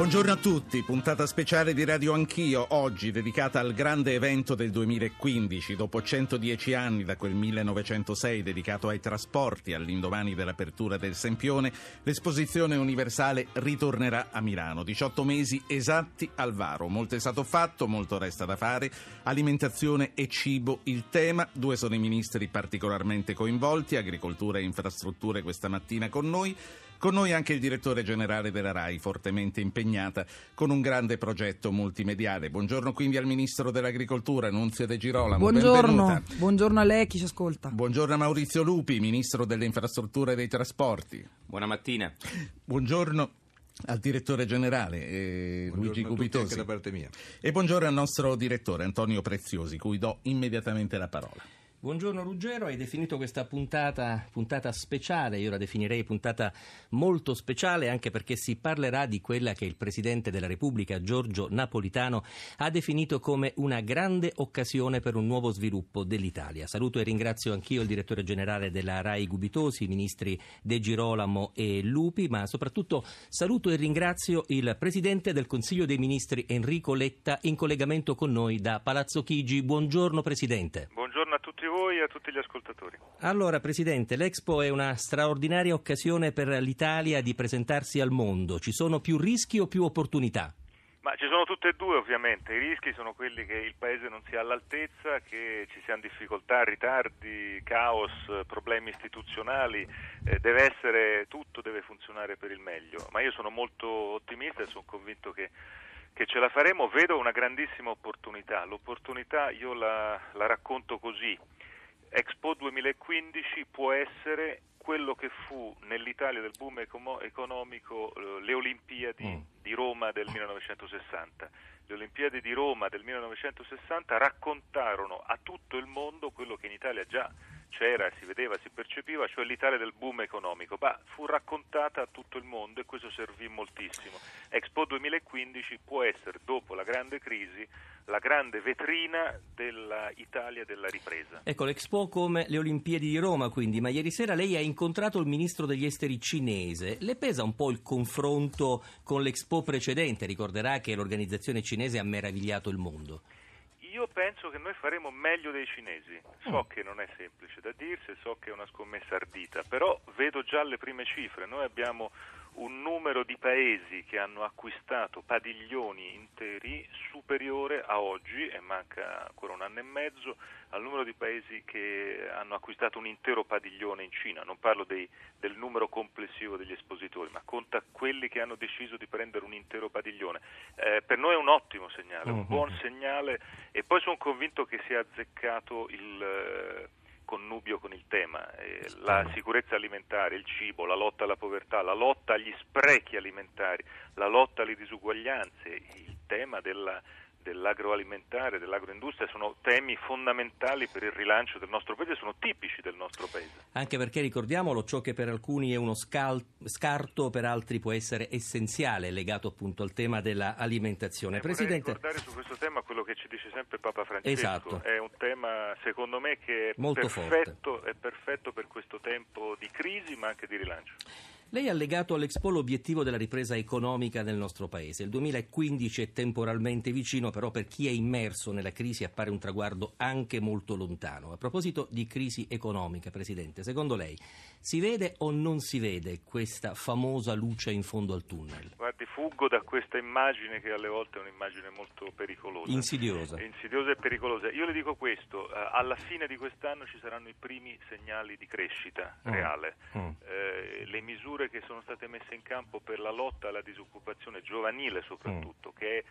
Buongiorno a tutti, puntata speciale di Radio Anch'io, oggi dedicata al grande evento del 2015, dopo 110 anni da quel 1906 dedicato ai trasporti all'indomani dell'apertura del Sempione, l'esposizione universale ritornerà a Milano, 18 mesi esatti al varo, molto è stato fatto, molto resta da fare, alimentazione e cibo il tema, due sono i ministri particolarmente coinvolti, agricoltura e infrastrutture questa mattina con noi, con noi anche il direttore generale della RAI, fortemente impegnata con un grande progetto multimediale. Buongiorno quindi al Ministro dell'Agricoltura, Nunzio De Girolamo. Buongiorno, benvenuta. buongiorno a lei, chi ci ascolta. Buongiorno a Maurizio Lupi, Ministro delle Infrastrutture e dei Trasporti. Buona mattina. Buongiorno al direttore generale eh, Luigi Cubitosi. da parte mia. E buongiorno al nostro direttore Antonio Preziosi, cui do immediatamente la parola. Buongiorno Ruggero, hai definito questa puntata, puntata speciale, io la definirei puntata molto speciale anche perché si parlerà di quella che il Presidente della Repubblica Giorgio Napolitano ha definito come una grande occasione per un nuovo sviluppo dell'Italia. Saluto e ringrazio anch'io il direttore generale della RAI Gubitosi, i ministri De Girolamo e Lupi, ma soprattutto saluto e ringrazio il Presidente del Consiglio dei Ministri Enrico Letta in collegamento con noi da Palazzo Chigi. Buongiorno Presidente. Buongiorno a tutti voi e a tutti gli ascoltatori. Allora, Presidente, l'Expo è una straordinaria occasione per l'Italia di presentarsi al mondo. Ci sono più rischi o più opportunità? Ma ci sono tutte e due ovviamente, i rischi sono quelli che il Paese non sia all'altezza, che ci siano difficoltà, ritardi, caos, problemi istituzionali, eh, deve essere tutto, deve funzionare per il meglio, ma io sono molto ottimista e sono convinto che che ce la faremo, vedo una grandissima opportunità. L'opportunità io la, la racconto così. Expo 2015 può essere quello che fu nell'Italia del boom economico eh, le Olimpiadi mm. di Roma del 1960. Le Olimpiadi di Roma del 1960 raccontarono a tutto il mondo quello che in Italia già c'era, si vedeva, si percepiva, cioè l'Italia del boom economico, ma fu raccontata a tutto il mondo e questo servì moltissimo. Expo 2015 può essere, dopo la grande crisi, la grande vetrina dell'Italia della ripresa. Ecco, l'Expo come le Olimpiadi di Roma, quindi, ma ieri sera lei ha incontrato il ministro degli esteri cinese. Le pesa un po' il confronto con l'Expo precedente? Ricorderà che l'organizzazione cinese ha meravigliato il mondo. Io penso che noi faremo meglio dei cinesi. So mm. che non è semplice da dirsi, so che è una scommessa ardita, però vedo già le prime cifre. Noi abbiamo un numero di paesi che hanno acquistato padiglioni interi superiore a oggi, e manca ancora un anno e mezzo, al numero di paesi che hanno acquistato un intero padiglione in Cina. Non parlo dei, del numero complessivo degli espositori, ma conta quelli che hanno deciso di prendere un intero padiglione. Eh, per noi è un ottimo segnale, un mm-hmm. buon segnale e poi sono convinto che sia azzeccato il eh, connubio con il tema, eh, la sicurezza alimentare, il cibo, la lotta alla povertà, la lotta agli sprechi alimentari, la lotta alle disuguaglianze, il tema della dell'agroalimentare, dell'agroindustria sono temi fondamentali per il rilancio del nostro paese, sono tipici del nostro paese. Anche perché ricordiamolo, ciò che per alcuni è uno scal- scarto, per altri può essere essenziale, legato appunto al tema dell'alimentazione. Eh, Presidente... ricordare su questo tema quello che ci dice sempre Papa Francesco, esatto. è un tema secondo me che è perfetto, è perfetto per questo tempo di crisi ma anche di rilancio. Lei ha legato all'Expo l'obiettivo della ripresa economica nel nostro paese. Il 2015 è temporalmente vicino, però per chi è immerso nella crisi appare un traguardo anche molto lontano. A proposito di crisi economica, Presidente, secondo lei si vede o non si vede questa famosa luce in fondo al tunnel? Guardi, fuggo da questa immagine che alle volte è un'immagine molto pericolosa. Insidiosa. Insidiosa e pericolosa. Io le dico questo, eh, alla fine di quest'anno ci saranno i primi segnali di crescita mm. reale. Mm. Eh, le misure misure che sono state messe in campo per la lotta alla disoccupazione giovanile soprattutto, mm. che è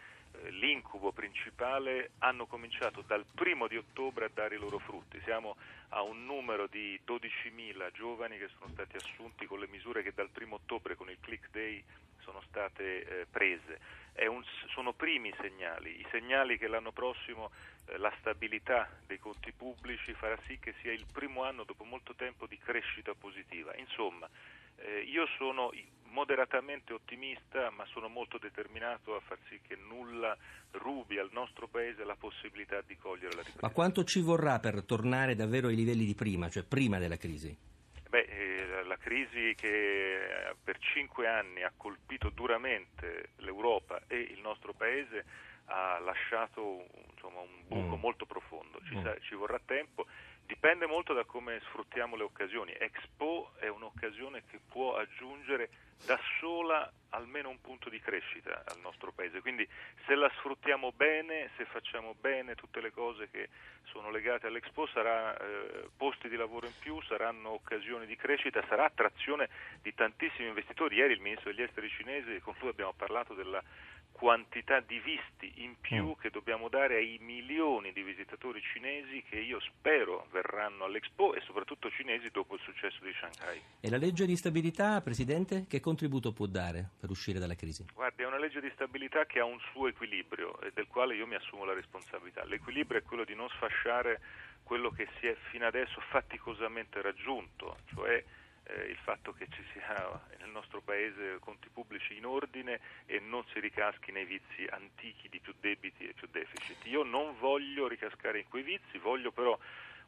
eh, l'incubo principale, hanno cominciato dal primo di ottobre a dare i loro frutti. Siamo a un numero di 12.000 giovani che sono stati assunti con le misure che dal primo ottobre con il click day sono state eh, prese. Un, sono primi segnali, i segnali che l'anno prossimo eh, la stabilità dei conti pubblici farà sì che sia il primo anno dopo molto tempo di crescita positiva. Insomma, eh, io sono moderatamente ottimista, ma sono molto determinato a far sì che nulla rubi al nostro Paese la possibilità di cogliere la ripresa. Ma quanto ci vorrà per tornare davvero ai livelli di prima, cioè prima della crisi? Beh, eh, la crisi che per cinque anni ha colpito duramente l'Europa e il nostro Paese ha lasciato insomma, un buco mm. molto profondo, ci, mm. sa, ci vorrà tempo Dipende molto da come sfruttiamo le occasioni. Expo è un'occasione che può aggiungere da sola almeno un punto di crescita al nostro paese. Quindi se la sfruttiamo bene, se facciamo bene tutte le cose che sono legate all'Expo, sarà eh, posti di lavoro in più, saranno occasioni di crescita, sarà attrazione di tantissimi investitori. Ieri il ministro degli esteri cinese, con lui abbiamo parlato della quantità di visti in più mm. che dobbiamo dare ai milioni di visitatori cinesi che io spero verranno all'Expo e soprattutto cinesi dopo il successo di Shanghai. E la legge di stabilità, Presidente, che contributo può dare per uscire dalla crisi? Guardi, è una legge di stabilità che ha un suo equilibrio e del quale io mi assumo la responsabilità. L'equilibrio è quello di non sfasciare quello che si è fino adesso faticosamente raggiunto, cioè eh, il fatto che ci sia nel nostro Paese conti pubblici in ordine e non si ricaschi nei vizi antichi di più debiti e più deficit. Io non voglio ricascare in quei vizi, voglio però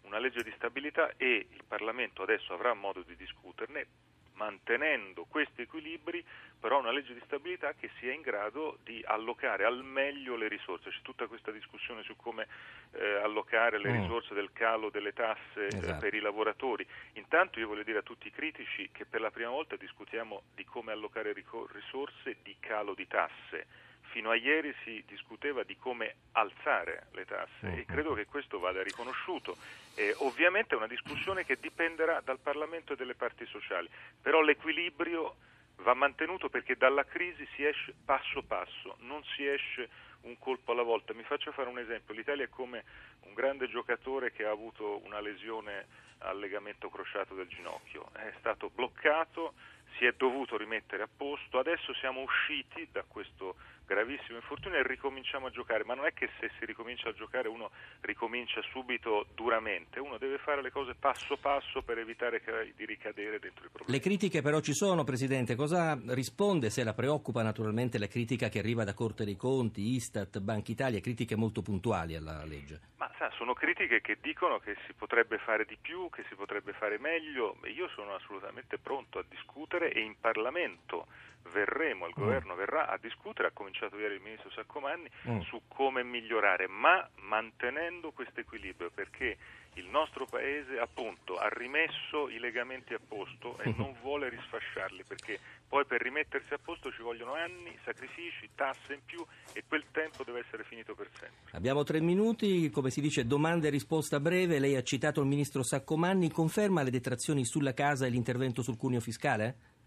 una legge di stabilità e il Parlamento adesso avrà modo di discuterne mantenendo questi equilibri, però una legge di stabilità che sia in grado di allocare al meglio le risorse. C'è tutta questa discussione su come eh, allocare le mm. risorse del calo delle tasse eh, esatto. per i lavoratori. Intanto io voglio dire a tutti i critici che per la prima volta discutiamo di come allocare risorse di calo di tasse fino a ieri si discuteva di come alzare le tasse e credo che questo vada riconosciuto. Eh, ovviamente è una discussione che dipenderà dal Parlamento e dalle parti sociali, però l'equilibrio va mantenuto perché dalla crisi si esce passo passo, non si esce un colpo alla volta. Mi faccio fare un esempio, l'Italia è come un grande giocatore che ha avuto una lesione al legamento crociato del ginocchio, è stato bloccato, si è dovuto rimettere a posto, adesso siamo usciti da questo gravissimo infortunio e ricominciamo a giocare, ma non è che se si ricomincia a giocare uno ricomincia subito duramente, uno deve fare le cose passo passo per evitare di ricadere dentro i problemi. Le critiche però ci sono, Presidente, cosa risponde se la preoccupa naturalmente la critica che arriva da Corte dei Conti, Istat, Banca Italia, critiche molto puntuali alla legge? Ma sa, sono critiche che dicono che si potrebbe fare di più, che si potrebbe fare meglio, io sono assolutamente pronto a discutere e in Parlamento verremo, il mm. governo verrà a discutere, ha cominciato ieri il ministro Saccomanni, mm. su come migliorare, ma mantenendo questo equilibrio, perché il nostro Paese appunto ha rimesso i legamenti a posto e non vuole risfasciarli, perché poi per rimettersi a posto ci vogliono anni, sacrifici, tasse in più e quel tempo deve essere finito per sempre. Abbiamo tre minuti, come si dice domanda e risposta breve, lei ha citato il ministro Saccomanni, conferma le detrazioni sulla casa e l'intervento sul cuneo fiscale?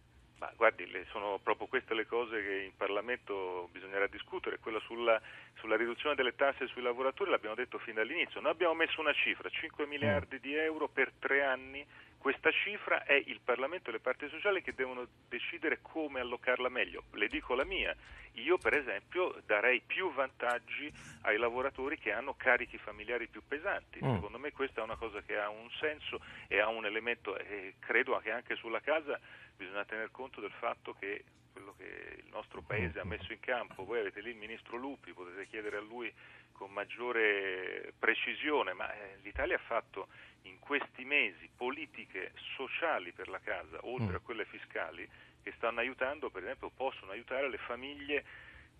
Ma guardi, sono proprio queste le cose che in Parlamento bisognerà discutere. Quella sulla, sulla, riduzione delle tasse sui lavoratori l'abbiamo detto fin dall'inizio. Noi abbiamo messo una cifra, 5 miliardi di euro per tre anni. Questa cifra è il Parlamento e le parti sociali che devono decidere come allocarla meglio. Le dico la mia. Io per esempio darei più vantaggi ai lavoratori che hanno carichi familiari più pesanti. Mm. Secondo me questa è una cosa che ha un senso e ha un elemento, e credo che anche sulla casa bisogna tener conto del fatto che quello che il nostro Paese ha messo in campo, voi avete lì il Ministro Lupi, potete chiedere a lui con maggiore precisione, ma eh, l'Italia ha fatto in questi mesi politiche sociali per la casa, oltre a mm. quelle fiscali, che stanno aiutando, per esempio, possono aiutare le famiglie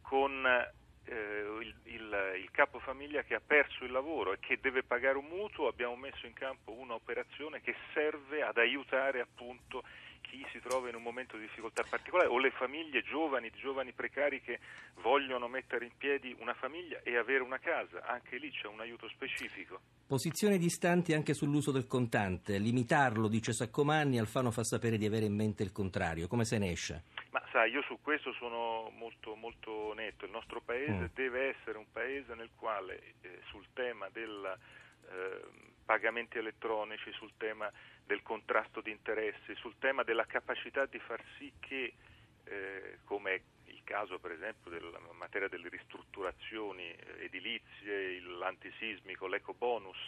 con eh, il, il, il capofamiglia che ha perso il lavoro e che deve pagare un mutuo, abbiamo messo in campo un'operazione che serve ad aiutare appunto chi si trova in un momento di difficoltà particolare o le famiglie giovani, giovani precari che vogliono mettere in piedi una famiglia e avere una casa, anche lì c'è un aiuto specifico. Posizioni distanti anche sull'uso del contante, limitarlo, dice Saccomanni, Alfano fa sapere di avere in mente il contrario, come se ne esce? Ma sai, io su questo sono molto, molto netto, il nostro paese mm. deve essere un paese nel quale eh, sul tema del eh, pagamenti elettronici, sul tema del contrasto di interessi, sul tema della capacità di far sì che, eh, come caso per esempio della materia delle ristrutturazioni eh, edilizie, l'antisismico, l'eco bonus,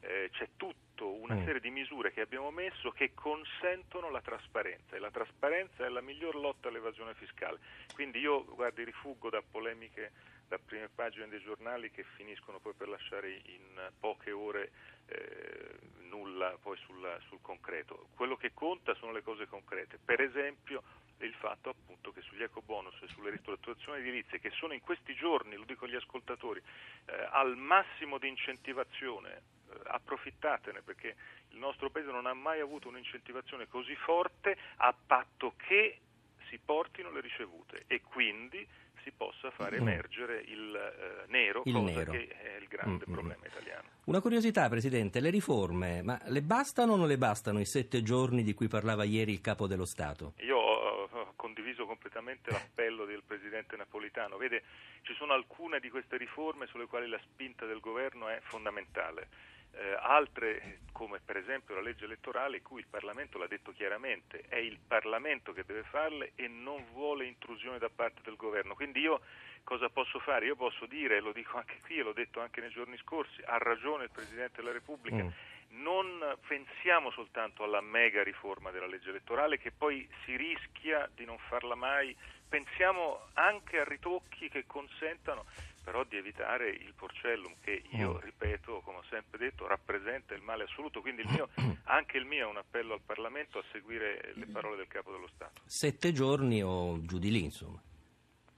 eh, c'è tutta una mm. serie di misure che abbiamo messo che consentono la trasparenza e la trasparenza è la miglior lotta all'evasione fiscale. Quindi io guardi, rifuggo da polemiche da prime pagine dei giornali che finiscono poi per lasciare in poche ore eh, nulla poi sul, sul concreto. Quello che conta sono le cose concrete. Per esempio il fatto appunto che sugli eco bonus e sulle ristrutturazioni edilizie che sono in questi giorni, lo dico agli ascoltatori, eh, al massimo di incentivazione, eh, approfittatene perché il nostro paese non ha mai avuto un'incentivazione così forte a patto che si portino le ricevute e quindi si possa far mm. emergere il eh, nero, il cosa nero. che è il grande mm-hmm. problema italiano. Una curiosità, Presidente, le riforme, ma le bastano o non le bastano i sette giorni di cui parlava ieri il Capo dello Stato? Io ho condiviso completamente l'appello del Presidente Napolitano. Vede, ci sono alcune di queste riforme sulle quali la spinta del Governo è fondamentale eh, altre come per esempio la legge elettorale cui il Parlamento l'ha detto chiaramente, è il Parlamento che deve farle e non vuole intrusione da parte del governo. Quindi io cosa posso fare? Io posso dire, lo dico anche qui, l'ho detto anche nei giorni scorsi, ha ragione il Presidente della Repubblica. Mm. Non pensiamo soltanto alla mega riforma della legge elettorale che poi si rischia di non farla mai, pensiamo anche a ritocchi che consentano però di evitare il porcellum che io, mm. ripeto, come ho sempre detto, rappresenta il male assoluto. Quindi il mio, anche il mio è un appello al Parlamento a seguire le parole del Capo dello Stato. Sette giorni o giù di lì, insomma.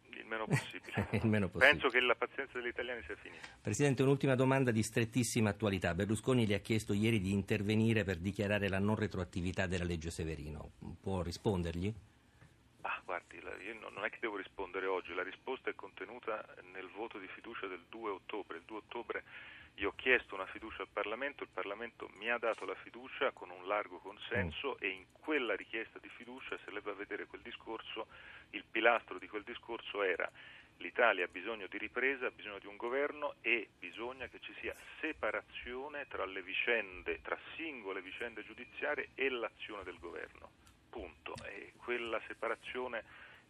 Il meno possibile. il meno possibile. Penso che la pazienza degli italiani sia finita. Presidente, un'ultima domanda di strettissima attualità. Berlusconi gli ha chiesto ieri di intervenire per dichiarare la non retroattività della legge Severino. Può rispondergli? Guardi, io non è che devo rispondere oggi, la risposta è contenuta nel voto di fiducia del 2 ottobre. Il 2 ottobre io ho chiesto una fiducia al Parlamento, il Parlamento mi ha dato la fiducia con un largo consenso mm. e in quella richiesta di fiducia, se lei va a vedere quel discorso, il pilastro di quel discorso era l'Italia ha bisogno di ripresa, ha bisogno di un governo e bisogna che ci sia separazione tra le vicende, tra singole vicende giudiziarie e l'azione del governo punto. E quella separazione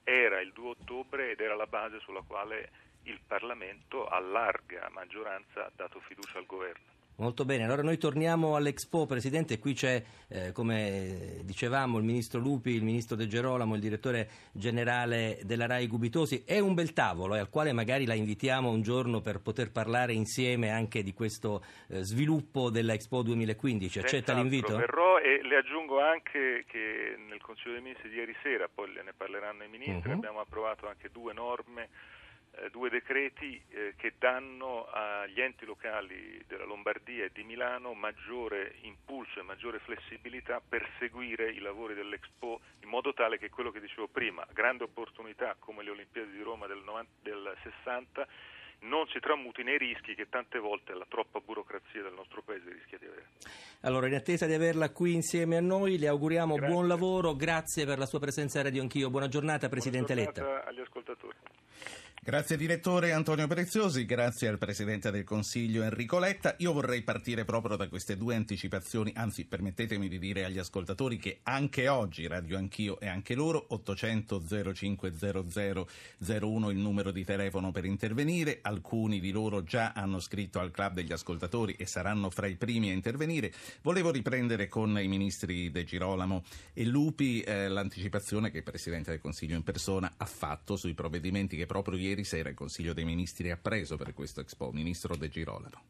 era il 2 ottobre ed era la base sulla quale il Parlamento a larga maggioranza ha dato fiducia al governo. Molto bene, allora noi torniamo all'Expo, Presidente, qui c'è, eh, come dicevamo, il Ministro Lupi, il Ministro De Gerolamo, il Direttore Generale della RAI Gubitosi, è un bel tavolo eh, al quale magari la invitiamo un giorno per poter parlare insieme anche di questo eh, sviluppo dell'Expo 2015, accetta l'invito? Verrò e le aggiungo anche che nel Consiglio dei Ministri di ieri sera, poi ne parleranno i Ministri, uh-huh. abbiamo approvato anche due norme due decreti eh, che danno agli enti locali della Lombardia e di Milano maggiore impulso e maggiore flessibilità per seguire i lavori dell'Expo in modo tale che quello che dicevo prima, grande opportunità come le Olimpiadi di Roma del, 90, del 60 non si tramuti nei rischi che tante volte la troppa burocrazia del nostro paese rischia di avere. Allora, in attesa di averla qui insieme a noi, le auguriamo grazie. buon lavoro, grazie per la sua presenza a Radio Anch'io. Buona giornata, Presidente Buona giornata Letta. agli ascoltatori. Grazie direttore Antonio Preziosi, grazie al Presidente del Consiglio Enrico Letta. Io vorrei partire proprio da queste due anticipazioni, anzi permettetemi di dire agli ascoltatori che anche oggi Radio Anch'io e anche loro 800 0500 01 il numero di telefono per intervenire, alcuni di loro già hanno scritto al Club degli Ascoltatori e saranno fra i primi a intervenire. Volevo riprendere con i ministri De Girolamo e Lupi eh, l'anticipazione che il Presidente del Consiglio in persona ha fatto sui provvedimenti che proprio ieri ieri sera il Consiglio dei Ministri ha preso per questo Expo, Ministro De Girolamo.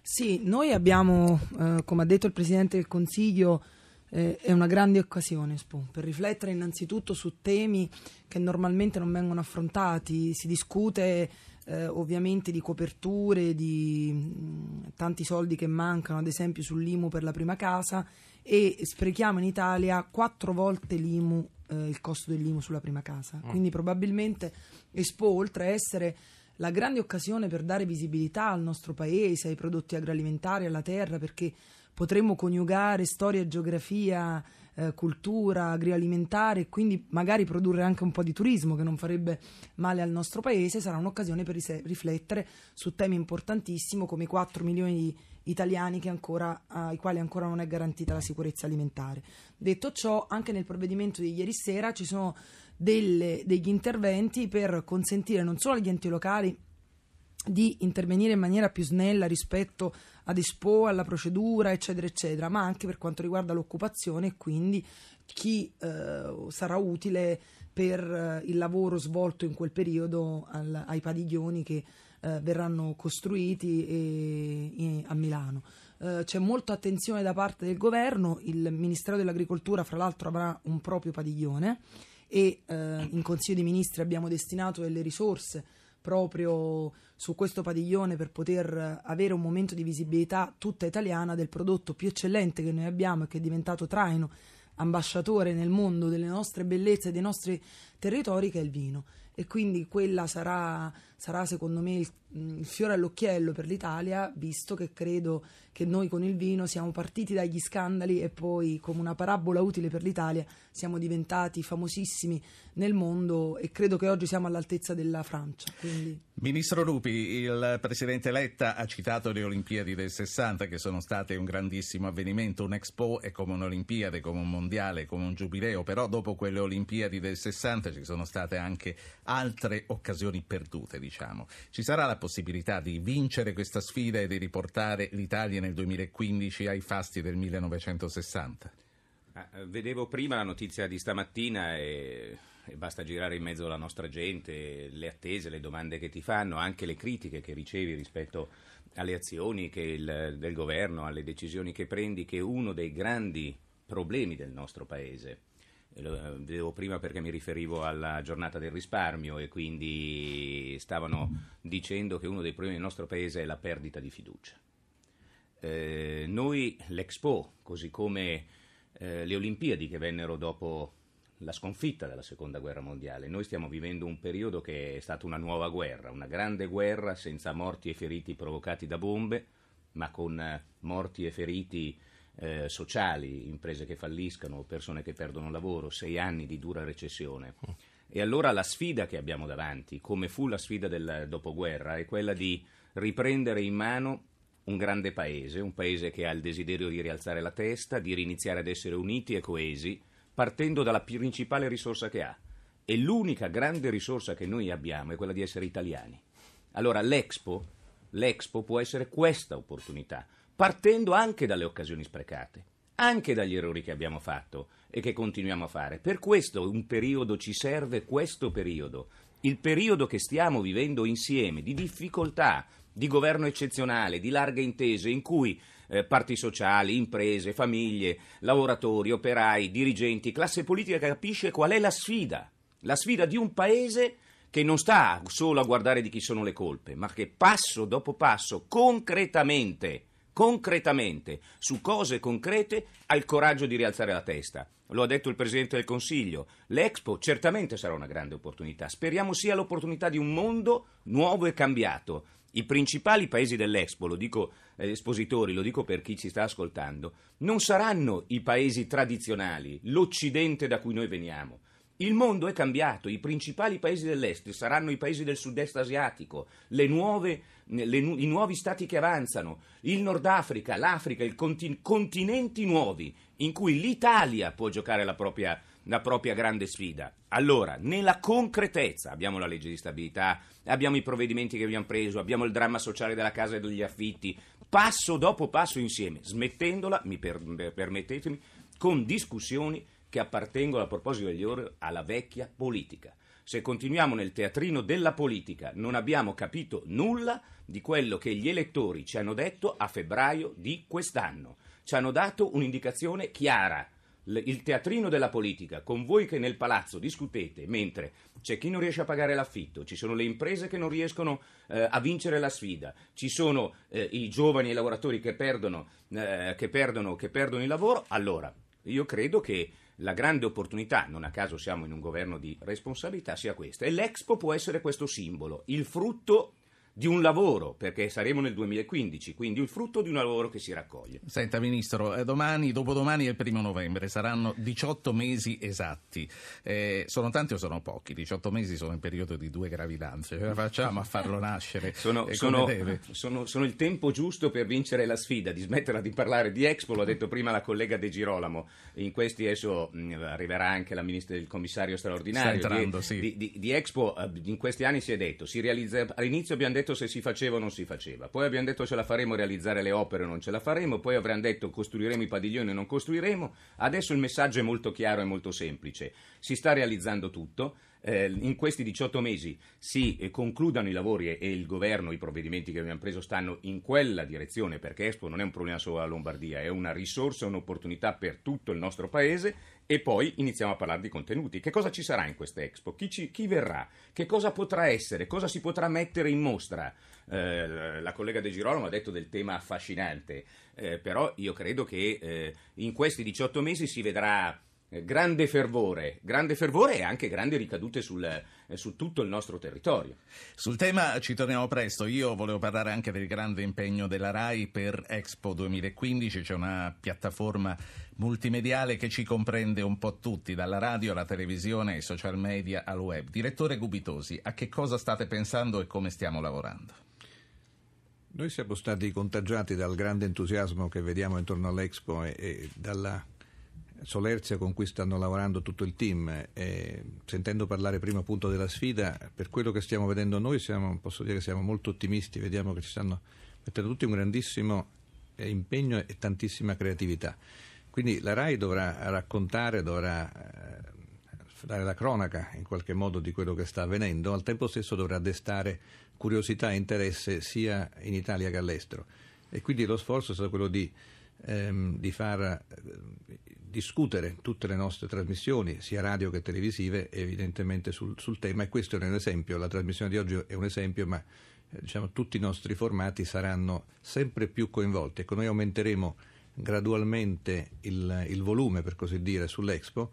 Sì, noi abbiamo, eh, come ha detto il Presidente del Consiglio, eh, è una grande occasione Expo, per riflettere innanzitutto su temi che normalmente non vengono affrontati, si discute eh, ovviamente di coperture, di mh, tanti soldi che mancano, ad esempio sull'IMU per la prima casa e sprechiamo in Italia quattro volte l'IMU, eh, il costo dell'IMU sulla prima casa. Mm. Quindi probabilmente Expo, oltre a essere la grande occasione per dare visibilità al nostro paese, ai prodotti agroalimentari, alla terra, perché potremmo coniugare storia e geografia eh, cultura agroalimentare e quindi magari produrre anche un po' di turismo che non farebbe male al nostro paese, sarà un'occasione per rise- riflettere su temi importantissimi come i 4 milioni di italiani ancora, ai quali ancora non è garantita la sicurezza alimentare. Detto ciò, anche nel provvedimento di ieri sera ci sono delle, degli interventi per consentire non solo agli enti locali di intervenire in maniera più snella rispetto ad Expo, alla procedura, eccetera, eccetera, ma anche per quanto riguarda l'occupazione e quindi chi eh, sarà utile per eh, il lavoro svolto in quel periodo al, ai padiglioni che eh, verranno costruiti e, e, a Milano. Eh, c'è molta attenzione da parte del governo, il Ministero dell'Agricoltura fra l'altro avrà un proprio padiglione e eh, in Consiglio dei Ministri abbiamo destinato delle risorse proprio su questo padiglione per poter avere un momento di visibilità tutta italiana del prodotto più eccellente che noi abbiamo e che è diventato traino ambasciatore nel mondo delle nostre bellezze e dei nostri territori che è il vino e quindi quella sarà, sarà secondo me il, il, fiore all'occhiello per l'Italia, visto che credo che noi con il vino siamo partiti dagli scandali e poi come una parabola utile per l'Italia siamo diventati famosissimi nel mondo e credo che oggi siamo all'altezza della Francia. Quindi... Ministro Rupi, il Presidente Letta ha citato le Olimpiadi del 60 che sono state un grandissimo avvenimento, un Expo è come un'Olimpiade, come un Mondiale, come un Giubileo, però dopo quelle Olimpiadi del 60 ci sono state anche altre occasioni perdute, diciamo. Ci sarà la possibilità di vincere questa sfida e di riportare l'Italia nel 2015 ai fasti del 1960? Ah, vedevo prima la notizia di stamattina e, e, basta girare in mezzo alla nostra gente, le attese, le domande che ti fanno, anche le critiche che ricevi rispetto alle azioni il, del governo, alle decisioni che prendi, che uno dei grandi problemi del nostro Paese vedevo prima perché mi riferivo alla giornata del risparmio e quindi stavano dicendo che uno dei problemi del nostro paese è la perdita di fiducia. Eh, noi l'Expo, così come eh, le Olimpiadi che vennero dopo la sconfitta della seconda guerra mondiale, noi stiamo vivendo un periodo che è stata una nuova guerra, una grande guerra senza morti e feriti provocati da bombe, ma con eh, morti e feriti eh, sociali, imprese che falliscano, persone che perdono lavoro, sei anni di dura recessione. E allora la sfida che abbiamo davanti, come fu la sfida del dopoguerra, è quella di riprendere in mano un grande paese, un paese che ha il desiderio di rialzare la testa, di riniziare ad essere uniti e coesi, partendo dalla principale risorsa che ha. E l'unica grande risorsa che noi abbiamo è quella di essere italiani. Allora l'Expo, l'Expo può essere questa opportunità partendo anche dalle occasioni sprecate, anche dagli errori che abbiamo fatto e che continuiamo a fare. Per questo un periodo ci serve, questo periodo, il periodo che stiamo vivendo insieme, di difficoltà, di governo eccezionale, di larghe intese, in cui eh, parti sociali, imprese, famiglie, lavoratori, operai, dirigenti, classe politica capisce qual è la sfida, la sfida di un paese che non sta solo a guardare di chi sono le colpe, ma che passo dopo passo concretamente concretamente, su cose concrete, ha il coraggio di rialzare la testa. Lo ha detto il Presidente del Consiglio. L'Expo certamente sarà una grande opportunità. Speriamo sia l'opportunità di un mondo nuovo e cambiato. I principali paesi dell'Expo, lo dico agli eh, espositori, lo dico per chi ci sta ascoltando, non saranno i paesi tradizionali, l'Occidente da cui noi veniamo. Il mondo è cambiato, i principali paesi dell'Est saranno i paesi del sud-est asiatico, le nuove, le, i nuovi stati che avanzano, il Nord Africa, l'Africa, i contin- continenti nuovi in cui l'Italia può giocare la propria, la propria grande sfida. Allora, nella concretezza, abbiamo la legge di stabilità, abbiamo i provvedimenti che abbiamo preso, abbiamo il dramma sociale della casa e degli affitti, passo dopo passo insieme, smettendola, mi per, permettetemi, con discussioni che appartengono a proposito degli ori alla vecchia politica. Se continuiamo nel teatrino della politica non abbiamo capito nulla di quello che gli elettori ci hanno detto a febbraio di quest'anno. Ci hanno dato un'indicazione chiara. Il teatrino della politica, con voi che nel palazzo discutete, mentre c'è chi non riesce a pagare l'affitto, ci sono le imprese che non riescono eh, a vincere la sfida, ci sono eh, i giovani e i lavoratori che perdono, eh, che, perdono, che perdono il lavoro, allora io credo che la grande opportunità, non a caso siamo in un governo di responsabilità, sia questa. E l'Expo può essere questo simbolo, il frutto di un lavoro, perché saremo nel 2015, quindi il frutto di un lavoro che si raccoglie. Senta Ministro, eh, domani, dopodomani è il primo novembre, saranno 18 mesi esatti. Eh, sono tanti o sono pochi? 18 mesi sono in periodo di due gravidanze, la facciamo a farlo nascere? Sono, sono, sono, sono il tempo giusto per vincere la sfida, di smetterla di parlare di Expo, l'ha detto prima la collega De Girolamo, in questi adesso mh, arriverà anche la ministra, il commissario straordinario. Sta entrando, di, sì. di, di, di Expo eh, in questi anni si è detto, si realizza, all'inizio abbiamo detto se si faceva o non si faceva, poi abbiamo detto ce la faremo realizzare le opere o non ce la faremo, poi avremmo detto costruiremo i padiglioni o non costruiremo, adesso il messaggio è molto chiaro e molto semplice, si sta realizzando tutto, eh, in questi 18 mesi si eh, concludano i lavori e, il governo, i provvedimenti che abbiamo preso stanno in quella direzione perché Expo non è un problema solo della Lombardia, è una risorsa, un'opportunità per tutto il nostro paese e poi iniziamo a parlare di contenuti. Che cosa ci sarà in questa Expo? Chi, ci, chi verrà? Che cosa potrà essere? Cosa si potrà mettere in mostra? Eh, la collega De Girolamo ha detto del tema affascinante, eh, però io credo che eh, in questi 18 mesi si vedrà grande fervore, grande fervore e anche grandi ricadute sul, eh, su tutto il nostro territorio. Sul tema ci torniamo presto. Io volevo parlare anche del grande impegno della RAI per Expo 2015. C'è una piattaforma multimediale che ci comprende un po' tutti, dalla radio alla televisione, ai social media al web. Direttore Gubitosi, a che cosa state pensando e come stiamo lavorando? Noi siamo stati contagiati dal grande entusiasmo che vediamo intorno all'Expo e, e dalla solerzia con cui stanno lavorando tutto il team. E, sentendo parlare prima appunto della sfida, per quello che stiamo vedendo noi siamo, posso dire che siamo molto ottimisti, vediamo che ci stanno mettendo tutti un grandissimo eh, impegno e tantissima creatività. Quindi la RAI dovrà raccontare, dovrà eh, dare la cronaca in qualche modo di quello che sta avvenendo, al tempo stesso dovrà destare curiosità e interesse sia in Italia che all'estero. E quindi lo sforzo è stato quello di, ehm, di far eh, discutere tutte le nostre trasmissioni, sia radio che televisive, evidentemente sul, sul, tema e questo è un esempio, la trasmissione di oggi è un esempio, ma eh, diciamo, tutti i nostri formati saranno sempre più coinvolti. Ecco, noi aumenteremo gradualmente il, il volume, per così dire, sull'Expo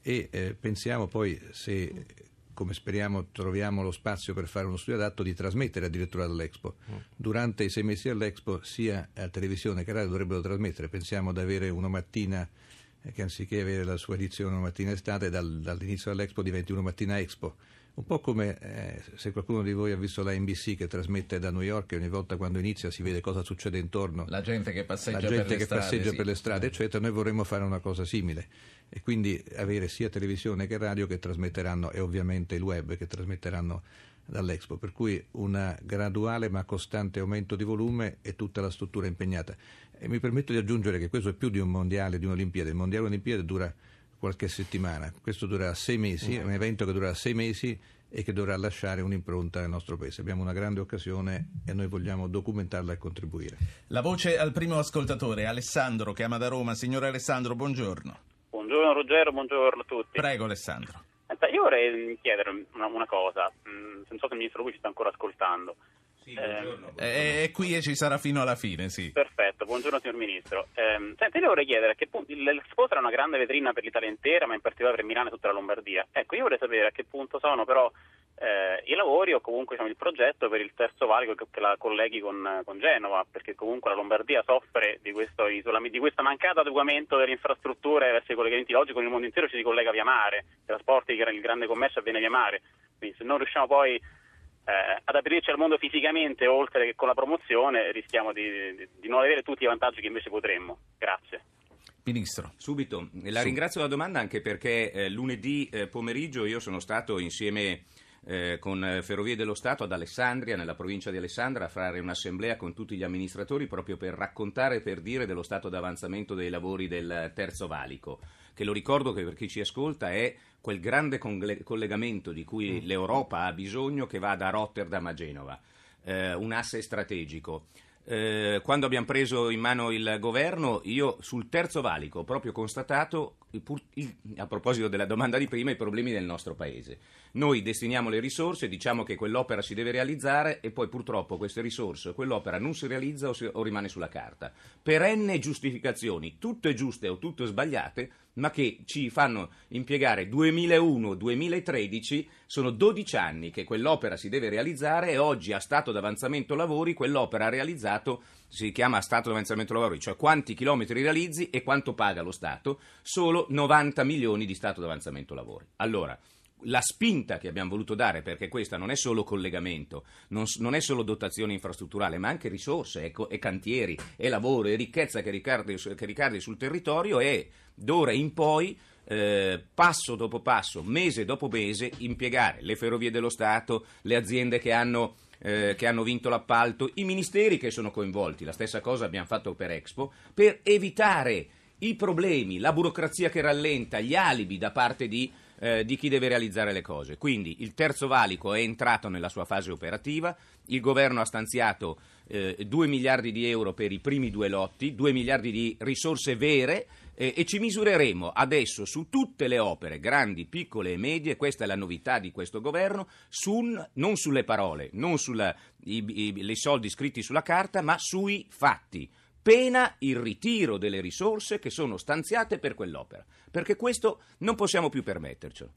e eh, pensiamo poi se come speriamo troviamo lo spazio per fare uno studio adatto di trasmettere addirittura dall'Expo. Durante i sei mesi dell'Expo sia a televisione che a radio dovrebbero trasmettere, pensiamo di avere una mattina che anziché avere la sua edizione una mattina estate dal, dall'inizio dell'Expo diventi una mattina Expo. Un po' come eh, se qualcuno di voi ha visto la NBC che trasmette da New York e ogni volta quando inizia si vede cosa succede intorno. La gente che passeggia, gente per, che le strade, passeggia sì. per le strade, eccetera. Noi vorremmo fare una cosa simile e quindi avere sia televisione che radio che trasmetteranno e ovviamente il web che trasmetteranno dall'Expo, per cui un graduale ma costante aumento di volume e tutta la struttura impegnata. E mi permetto di aggiungere che questo è più di un mondiale, di un'Olimpiade. Il mondiale Olimpiade dura qualche settimana, questo durerà sei mesi, è un evento che durerà sei mesi e che dovrà lasciare un'impronta nel nostro paese. Abbiamo una grande occasione e noi vogliamo documentarla e contribuire. La voce al primo ascoltatore, Alessandro, chiama da Roma. Signore Alessandro, buongiorno. Buongiorno Ruggero, buongiorno a tutti. Prego Alessandro. Senta, io vorrei chiedere una, una cosa, mm, non so se il ministro lui ci sta ancora ascoltando. Sì, buongiorno. Eh, È qui e ci sarà fino alla fine, sì. Perfetto, buongiorno signor Ministro. Eh, senta, io vorrei chiedere a che punto l'Expo sarà una grande vetrina per l'Italia intera, ma in particolare per Milano e tutta la Lombardia. Ecco, io vorrei sapere a che punto sono però eh, i lavori o comunque diciamo, il progetto per il terzo valico che, che la colleghi con, con, Genova, perché comunque la Lombardia soffre di, questo di questa mancata adeguamento delle infrastrutture verso i collegamenti. Oggi con il mondo intero ci si collega via mare, i trasporti, il grande commercio avviene via mare, quindi se non riusciamo poi eh, ad aprirci al mondo fisicamente, oltre che con la promozione, rischiamo di, di, di non avere tutti i vantaggi che invece potremmo. Grazie. Ministro. Subito, la Sì. ringrazio della domanda anche perché eh, lunedì eh, pomeriggio io sono stato insieme eh, con eh, Ferrovie dello Stato ad Alessandria, nella provincia di Alessandria, a fare un'assemblea con tutti gli amministratori proprio per raccontare e per dire dello stato d'avanzamento dei lavori del terzo valico, che lo ricordo che per chi ci ascolta è quel grande congle- collegamento di cui l'Europa ha bisogno che va da Rotterdam a Genova, eh, un asse strategico. Eh, quando abbiamo preso in mano il governo, io sul terzo valico ho proprio constatato, a proposito della domanda di prima, i problemi del nostro paese. Noi destiniamo le risorse, diciamo che quell'opera si deve realizzare e poi purtroppo queste risorse, quell'opera non si realizza o, si, o rimane sulla carta. Perenne giustificazioni, tutte giuste o tutte sbagliate, ma che ci fanno impiegare 2001-2013, sono 12 anni che quell'opera si deve realizzare e oggi a stato d'avanzamento lavori quell'opera ha realizzato, si chiama stato d'avanzamento lavori, cioè quanti chilometri realizzi e quanto paga lo Stato, solo 90 milioni di stato d'avanzamento lavori. Allora, la spinta che abbiamo voluto dare, perché questa non è solo collegamento, non, non è solo dotazione infrastrutturale, ma anche risorse, e, e cantieri, e lavoro, e ricchezza che ricade, che ricade sul territorio, è d'ora in poi eh, passo dopo passo, mese dopo mese, impiegare le ferrovie dello Stato, le aziende che hanno, eh, che hanno vinto l'appalto, i ministeri che sono coinvolti, la stessa cosa abbiamo fatto per Expo, per evitare i problemi, la burocrazia che rallenta, gli alibi da parte di eh, di chi deve realizzare le cose. Quindi il terzo valico è entrato nella sua fase operativa, il governo ha stanziato eh, 2 miliardi di euro per i primi due lotti, 2 miliardi di risorse vere eh, e ci misureremo adesso su tutte le opere, grandi, piccole e medie, questa è la novità di questo governo, su, non sulle parole, non sui soldi scritti sulla carta, ma sui fatti pena il ritiro delle risorse che sono stanziate per quell'opera, perché questo non possiamo più permettercelo.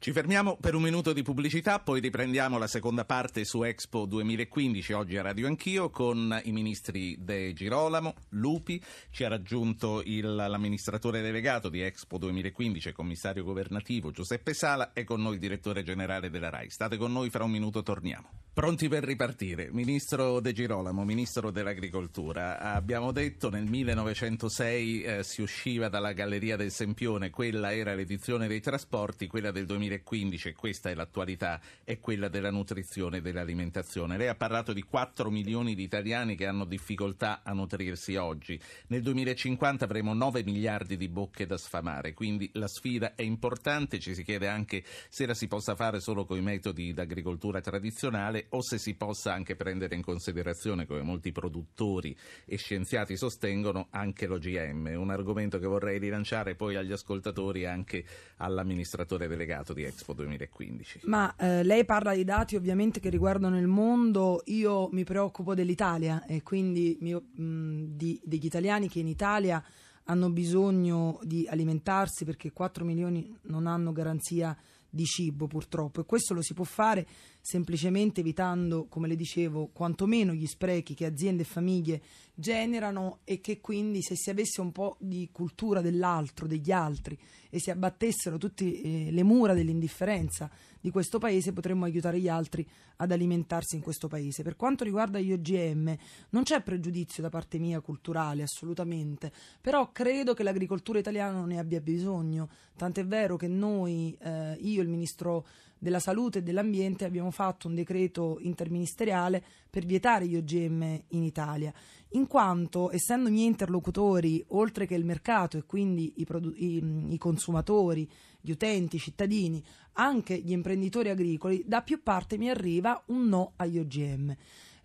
Ci fermiamo per un minuto di pubblicità, poi riprendiamo la seconda parte su Expo 2015, oggi a Radio Anch'io, con i ministri De Girolamo, Lupi, ci ha raggiunto il, l'amministratore delegato di Expo 2015 e commissario governativo Giuseppe Sala e con noi il direttore generale della RAI. State con noi, fra un minuto torniamo. Pronti per ripartire. Ministro De Girolamo, ministro dell'agricoltura, abbiamo detto nel 1906 eh, si usciva dalla Galleria del Sempione, quella era l'edizione dei trasporti, quella del 2015 e questa è l'attualità, è quella della nutrizione e dell'alimentazione. Lei ha parlato di 4 milioni di italiani che hanno difficoltà a nutrirsi oggi. Nel 2050 avremo 9 miliardi di bocche da sfamare, quindi la sfida è importante, ci si chiede anche se la si possa fare solo con i metodi d'agricoltura tradizionale o se si possa anche prendere in considerazione, come molti produttori e scienziati scienziati sostengono anche l'OGM, un argomento che vorrei rilanciare poi agli ascoltatori e anche all'amministratore delegato di Expo 2015. Ma eh, lei parla di dati ovviamente che riguardano il mondo, io mi preoccupo dell'Italia e quindi mi, mh, di, degli italiani che in Italia hanno bisogno di alimentarsi perché 4 milioni non hanno garanzia di cibo purtroppo e questo lo si può fare semplicemente evitando, come le dicevo, quantomeno gli sprechi che aziende e famiglie generano e che quindi se si avesse un po' di cultura dell'altro, degli altri e si abbattessero tutte eh, le mura dell'indifferenza di questo paese potremmo aiutare gli altri ad alimentarsi in questo paese. Per quanto riguarda gli OGM non c'è pregiudizio da parte mia culturale assolutamente, però credo che l'agricoltura italiana non ne abbia bisogno, tant'è vero che noi, eh, io il ministro della salute e dell'ambiente abbiamo fatto un decreto interministeriale per vietare gli OGM in Italia, in quanto essendo miei interlocutori, oltre che il mercato e quindi i, produ- i, i consumatori, gli utenti, i cittadini, anche gli imprenditori agricoli, da più parte mi arriva un no agli OGM.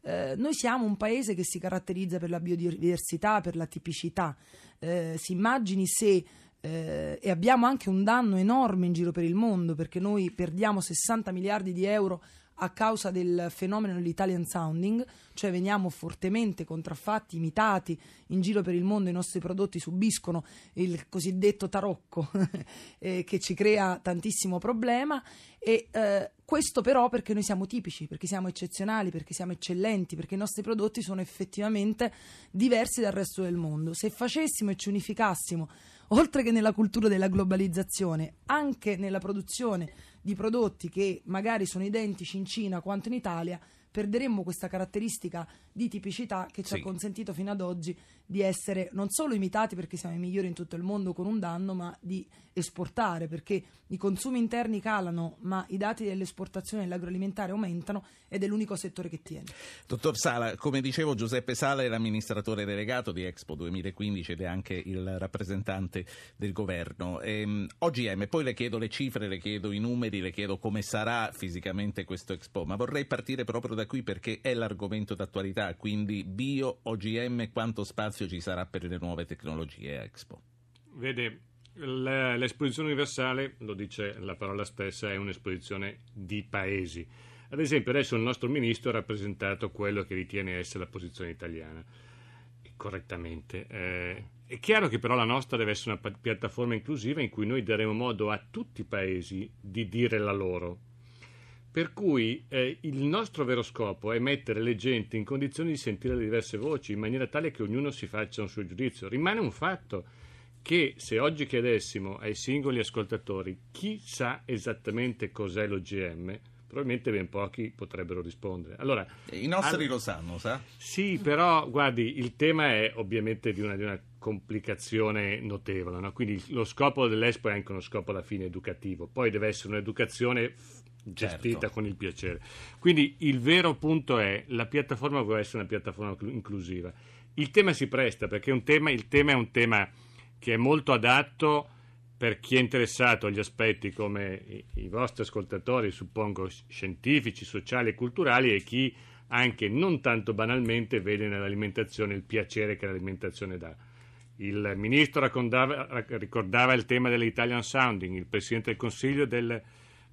Eh, noi siamo un paese che si caratterizza per la biodiversità, per la tipicità. Eh, si immagini se eh, e abbiamo anche un danno enorme in giro per il mondo perché noi perdiamo 60 miliardi di euro a causa del fenomeno dell'Italian sounding, cioè veniamo fortemente contraffatti, imitati in giro per il mondo, i nostri prodotti subiscono il cosiddetto tarocco eh, che ci crea tantissimo problema e eh, questo però perché noi siamo tipici, perché siamo eccezionali, perché siamo eccellenti, perché i nostri prodotti sono effettivamente diversi dal resto del mondo. Se facessimo e ci unificassimo oltre che nella cultura della globalizzazione, anche nella produzione di prodotti che magari sono identici in Cina quanto in Italia, perderemmo questa caratteristica di tipicità che ci sì. ha consentito fino ad oggi di essere non solo imitati perché siamo i migliori in tutto il mondo con un danno, ma di esportare perché i consumi interni calano, ma i dati dell'esportazione dell'agroalimentare aumentano ed è l'unico settore che tiene. Dottor Sala, come dicevo, Giuseppe Sala è l'amministratore delegato di Expo 2015 ed è anche il rappresentante del governo. Ehm, OGM, poi le chiedo le cifre, le chiedo i numeri, le chiedo come sarà fisicamente questo Expo, ma vorrei partire proprio da qui perché è l'argomento d'attualità, quindi bio, OGM, quanto spazio ci sarà per le nuove tecnologie a Expo? Vede, l'esposizione universale, lo dice la parola stessa, è un'esposizione di paesi. Ad esempio, adesso il nostro ministro ha rappresentato quello che ritiene essere la posizione italiana, correttamente. Eh, è chiaro che però la nostra deve essere una piattaforma inclusiva in cui noi daremo modo a tutti i paesi di dire la loro. Per cui eh, il nostro vero scopo è mettere le gente in condizioni di sentire le diverse voci in maniera tale che ognuno si faccia un suo giudizio. Rimane un fatto che se oggi chiedessimo ai singoli ascoltatori chi sa esattamente cos'è l'OGM, probabilmente ben pochi potrebbero rispondere. Allora, I nostri al... lo sanno, sa? Sì, però guardi, il tema è ovviamente di una, di una complicazione notevole, no? quindi lo scopo dell'Expo è anche uno scopo alla fine educativo, poi deve essere un'educazione gestita certo. con il piacere. Quindi il vero punto è la piattaforma vuole essere una piattaforma inclusiva. Il tema si presta perché un tema, il tema è un tema che è molto adatto per chi è interessato agli aspetti come i, i vostri ascoltatori, suppongo scientifici, sociali e culturali, e chi anche non tanto banalmente vede nell'alimentazione il piacere che l'alimentazione dà. Il ministro ricordava il tema dell'Italian Sounding, il Presidente del Consiglio del,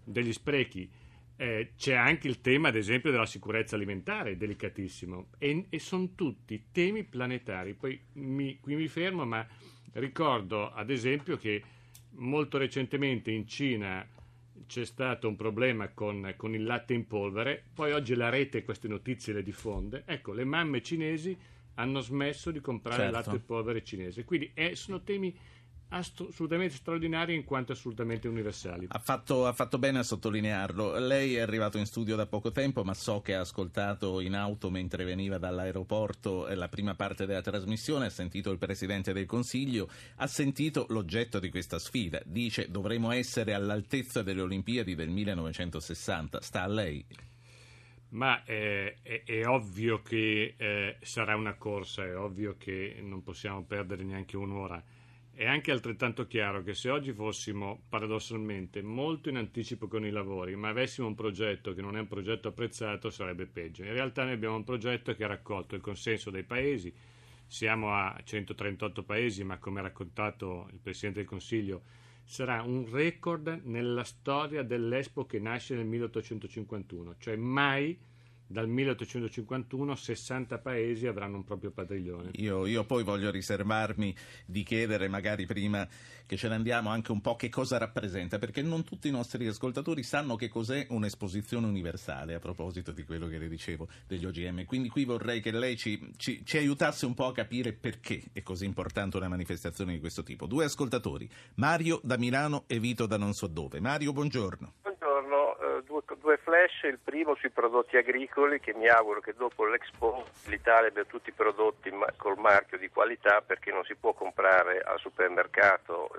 degli sprechi. Eh, c'è anche il tema, ad esempio, della sicurezza alimentare, delicatissimo, e, e sono tutti temi planetari. Poi mi, qui mi fermo, ma ricordo, ad esempio, che molto recentemente in Cina c'è stato un problema con, con, il latte in polvere, poi oggi la rete queste notizie le diffonde. Ecco, le mamme cinesi hanno smesso di comprare certo. latte in polvere cinese. Quindi eh, sono temi assolutamente straordinari in quanto assolutamente universali. Ha fatto, ha fatto, bene a sottolinearlo. Lei è arrivato in studio da poco tempo, ma so che ha ascoltato in auto mentre veniva dall'aeroporto la prima parte della trasmissione, ha sentito il Presidente del Consiglio, ha sentito l'oggetto di questa sfida. Dice dovremo essere all'altezza delle Olimpiadi del 1960. Sta a lei. Ma eh, è, è, ovvio che eh, sarà una corsa, è ovvio che non possiamo perdere neanche un'ora è anche altrettanto chiaro che se oggi fossimo paradossalmente molto in anticipo con i lavori, ma avessimo un progetto che non è un progetto apprezzato, sarebbe peggio. In realtà noi abbiamo un progetto che ha raccolto il consenso dei paesi, siamo a 138 paesi, ma come ha raccontato il Presidente del Consiglio, sarà un record nella storia dell'Expo che nasce nel 1851, cioè mai dal 1851 60 paesi avranno un proprio padiglione. Io, io, poi voglio riservarmi di chiedere, magari prima che ce ne andiamo, anche un po' che cosa rappresenta, perché non tutti i nostri ascoltatori sanno che cos'è un'esposizione universale, a proposito di quello che le dicevo degli OGM. Quindi qui vorrei che lei ci, ci, ci aiutasse un po' a capire perché è così importante una manifestazione di questo tipo. Due ascoltatori, Mario da Milano e Vito da non so dove. Mario, buongiorno due flash, il primo sui prodotti agricoli che mi auguro che dopo l'Expo l'Italia abbia tutti i prodotti col marchio di qualità perché non si può comprare al supermercato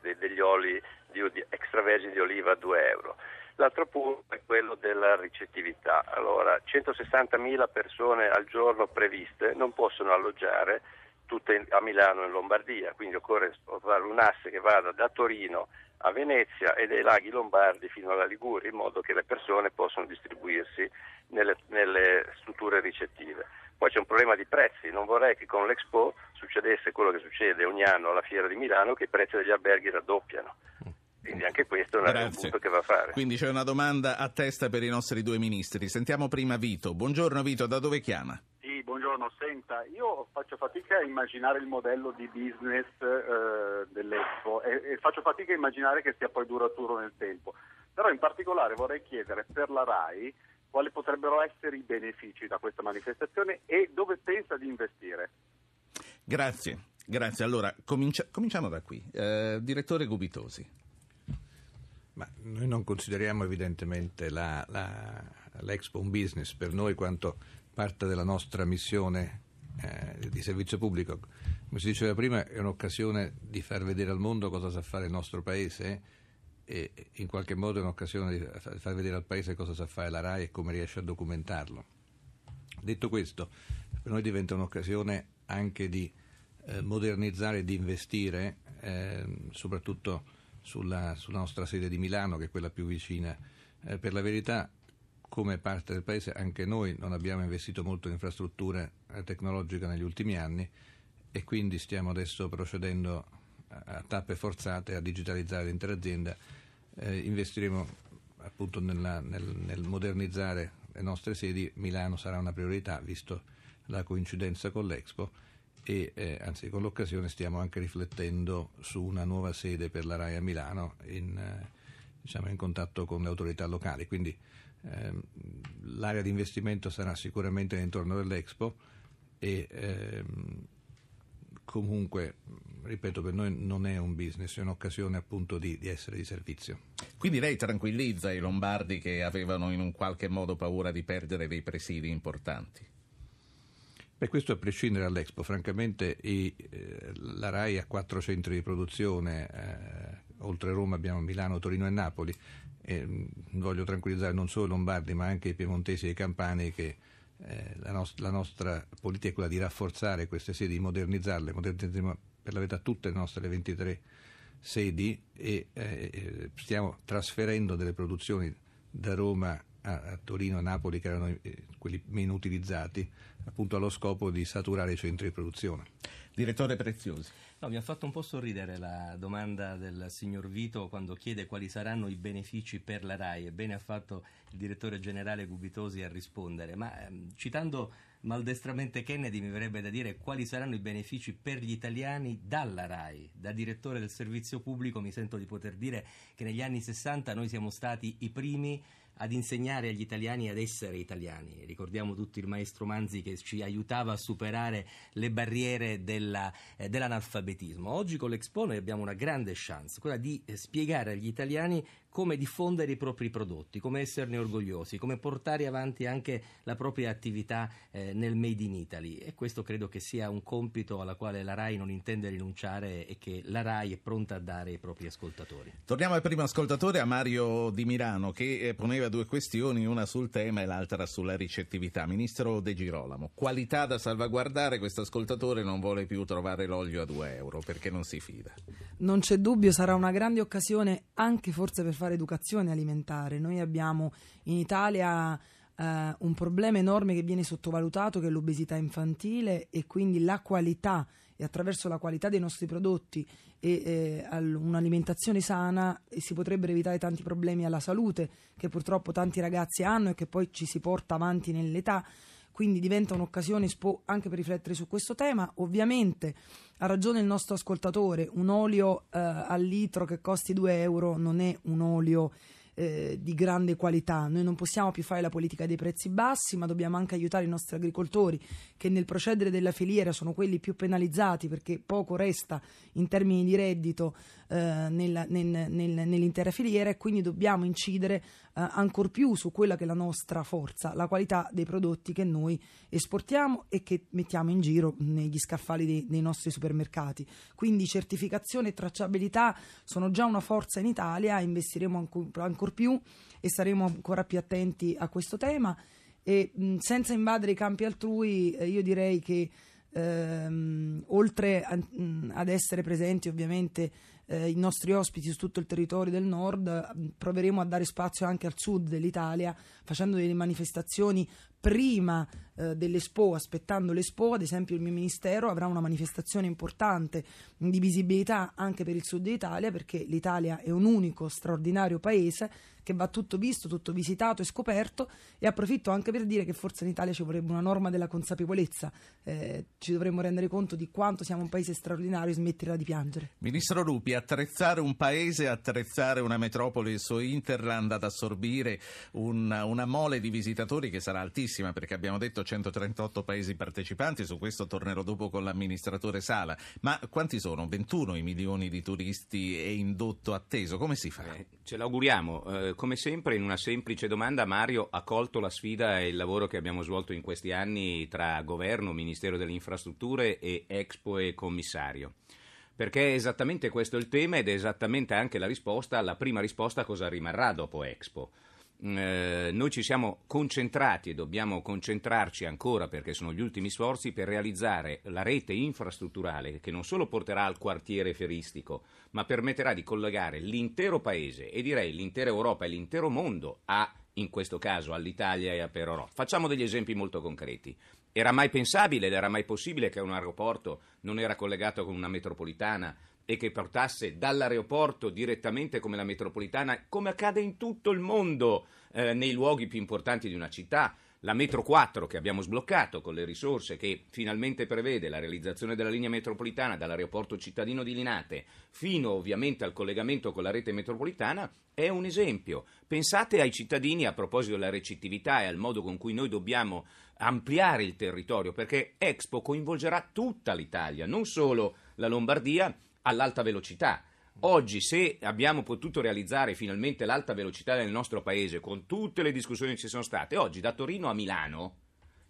degli oli di extravergini di oliva a 2 euro. L'altro punto è quello della ricettività. Allora, 160.000 persone al giorno previste non possono alloggiare tutte a Milano e in Lombardia, quindi occorre fare un asse che vada da Torino a Venezia e dai laghi lombardi fino alla Liguria, in modo che le persone possano distribuirsi nelle, nelle strutture ricettive. Poi c'è un problema di prezzi, non vorrei che con l'Expo succedesse quello che succede ogni anno alla Fiera di Milano, che i prezzi degli alberghi raddoppiano. Quindi anche questo è un punto che va a fare. Quindi c'è una domanda a testa per i nostri due ministri. Sentiamo prima Vito. Buongiorno Vito, da dove chiama? Buongiorno, senta, io faccio fatica a immaginare il modello di business eh, dell'Expo e, e, faccio fatica a immaginare che sia poi duraturo nel tempo. Però in particolare vorrei chiedere per la RAI quali potrebbero essere i benefici da questa manifestazione e dove pensa di investire. Grazie, grazie. Allora, comincia, cominciamo da qui. Eh, direttore Gubitosi. Ma noi non consideriamo evidentemente la, la, l'Expo un business per noi quanto parte della nostra missione eh, di servizio pubblico. Come si diceva prima, è un'occasione di far vedere al mondo cosa sa fare il nostro Paese e in qualche modo è un'occasione di far vedere al Paese cosa sa fare la RAI e come riesce a documentarlo. Detto questo, per noi diventa un'occasione anche di eh, modernizzare e di investire, eh, soprattutto sulla, sulla, nostra sede di Milano, che è quella più vicina. Eh, per la verità, come parte del Paese anche noi non abbiamo investito molto in infrastruttura eh, tecnologica negli ultimi anni e quindi stiamo adesso procedendo a, tappe forzate a digitalizzare l'intera azienda. Eh, investiremo appunto nella, nel, nel modernizzare le nostre sedi. Milano sarà una priorità visto la coincidenza con l'Expo e eh, anzi con l'occasione stiamo anche riflettendo su una nuova sede per la RAI a Milano in, eh, diciamo, in contatto con le autorità locali. Quindi l'area di investimento sarà sicuramente intorno dell'Expo e ehm, comunque, ripeto, per noi non è un business, è un'occasione appunto di, di, essere di servizio. Quindi lei tranquillizza i lombardi che avevano in un qualche modo paura di perdere dei presidi importanti? Beh, questo a prescindere dall'Expo, francamente i, eh, la RAI ha quattro centri di produzione, eh, oltre Roma abbiamo Milano, Torino e Napoli, e voglio tranquillizzare non solo i lombardi ma anche i piemontesi e i campani che eh, la, nost- la, nostra politica è quella di rafforzare queste sedi, di modernizzarle, modernizziamo per la verità tutte le nostre 23 sedi e eh, stiamo trasferendo delle produzioni da Roma a, a Torino e Napoli che erano eh, quelli meno utilizzati appunto allo scopo di saturare i centri di produzione. Direttore Preziosi. No, mi ha fatto un po' sorridere la domanda del signor Vito quando chiede quali saranno i benefici per la RAI. Ebbene ha fatto il direttore generale Gubitosi a rispondere, ma ehm, citando maldestramente Kennedy mi verrebbe da dire quali saranno i benefici per gli italiani dalla RAI. Da direttore del servizio pubblico mi sento di poter dire che negli anni 60 noi siamo stati i primi ad insegnare agli italiani ad essere italiani. Ricordiamo tutti il maestro Manzi che ci aiutava a superare le barriere della, eh, dell'analfabetismo. Oggi con l'Expo noi abbiamo una grande chance, quella di eh, spiegare agli italiani come diffondere i propri prodotti, come esserne orgogliosi, come portare avanti anche la propria attività eh, nel Made in Italy e questo credo che sia un compito alla quale la RAI non intende rinunciare e che la RAI è pronta a dare ai propri ascoltatori. Torniamo al primo ascoltatore, a Mario Di Milano, che eh, poneva due questioni, una sul tema e l'altra sulla ricettività. Ministro De Girolamo, qualità da salvaguardare, questo ascoltatore non vuole più trovare l'olio a 2 euro perché non si fida. Non c'è dubbio, sarà una grande occasione anche forse per fare fare educazione alimentare. Noi abbiamo in Italia eh, un problema enorme che viene sottovalutato che è l'obesità infantile e quindi la qualità e attraverso la qualità dei nostri prodotti e eh, un'alimentazione sana eh, si potrebbero evitare tanti problemi alla salute che purtroppo tanti ragazzi hanno e che poi ci si porta avanti nell'età quindi diventa un'occasione anche per riflettere su questo tema. Ovviamente ha ragione il nostro ascoltatore, un olio eh, al litro che costi 2 euro non è un olio eh, di grande qualità. Noi non possiamo più fare la politica dei prezzi bassi, ma dobbiamo anche aiutare i nostri agricoltori che nel procedere della filiera sono quelli più penalizzati perché poco resta in termini di reddito eh, nella, nel, nel, nell'intera filiera e quindi dobbiamo incidere eh, ancor più su quella che è la nostra forza, la qualità dei prodotti che noi esportiamo e che mettiamo in giro negli scaffali dei, dei nostri supermercati. Quindi certificazione e tracciabilità sono già una forza in Italia, investiremo ancora ancor ancor più e saremo ancora più attenti a questo tema. E mh, senza invadere i campi altrui eh, io direi che ehm, oltre a, mh, ad essere presenti ovviamente eh, i nostri ospiti su tutto il territorio del nord proveremo a dare spazio anche al sud dell'Italia facendo delle manifestazioni prima eh, dell'Expo, aspettando l'Expo, ad esempio il mio ministero avrà una manifestazione importante di visibilità anche per il sud d'Italia perché l'Italia è un unico straordinario paese che va tutto visto, tutto visitato e scoperto e approfitto anche per dire che forse in Italia ci vorrebbe una norma della consapevolezza, eh, ci dovremmo rendere conto di quanto siamo un paese straordinario e smetterla di piangere. Ministro Rupi, attrezzare un paese, attrezzare una metropoli, il suo Interland ad assorbire una, una mole di visitatori che sarà altissima perché abbiamo detto 138 paesi partecipanti, su questo tornerò dopo con l'amministratore Sala, ma quanti sono? 21 i milioni di turisti e indotto atteso, come si fa? Eh, ce l'auguriamo. Eh, come sempre, in una semplice domanda, Mario ha colto la sfida e il lavoro che abbiamo svolto in questi anni tra governo, Ministero delle Infrastrutture e Expo e Commissario. Perché è esattamente questo il tema ed è esattamente anche la risposta alla prima risposta a cosa rimarrà dopo Expo. Eh, noi ci siamo concentrati e dobbiamo concentrarci ancora perché sono gli ultimi sforzi per realizzare la rete infrastrutturale che non solo porterà al quartiere feristico, ma permetterà di collegare l'intero paese e direi l'intera Europa e l'intero mondo a in questo caso all'Italia e a Perorò. Facciamo degli esempi molto concreti. Era mai pensabile ed era mai possibile che un aeroporto non era collegato con una metropolitana e che portasse dall'aeroporto direttamente come la metropolitana, come accade in tutto il mondo, eh, nei luoghi più importanti di una città. La metro 4 che abbiamo sbloccato con le risorse che finalmente prevede la realizzazione della linea metropolitana dall'aeroporto cittadino di Linate fino ovviamente al collegamento con la rete metropolitana è un esempio. Pensate ai cittadini a proposito della recettività e al modo con cui noi dobbiamo ampliare il territorio perché Expo coinvolgerà tutta l'Italia, non solo la Lombardia all'alta velocità. Oggi, se abbiamo potuto realizzare finalmente l'alta velocità nel nostro paese, con tutte le discussioni che ci sono state, oggi da Torino a Milano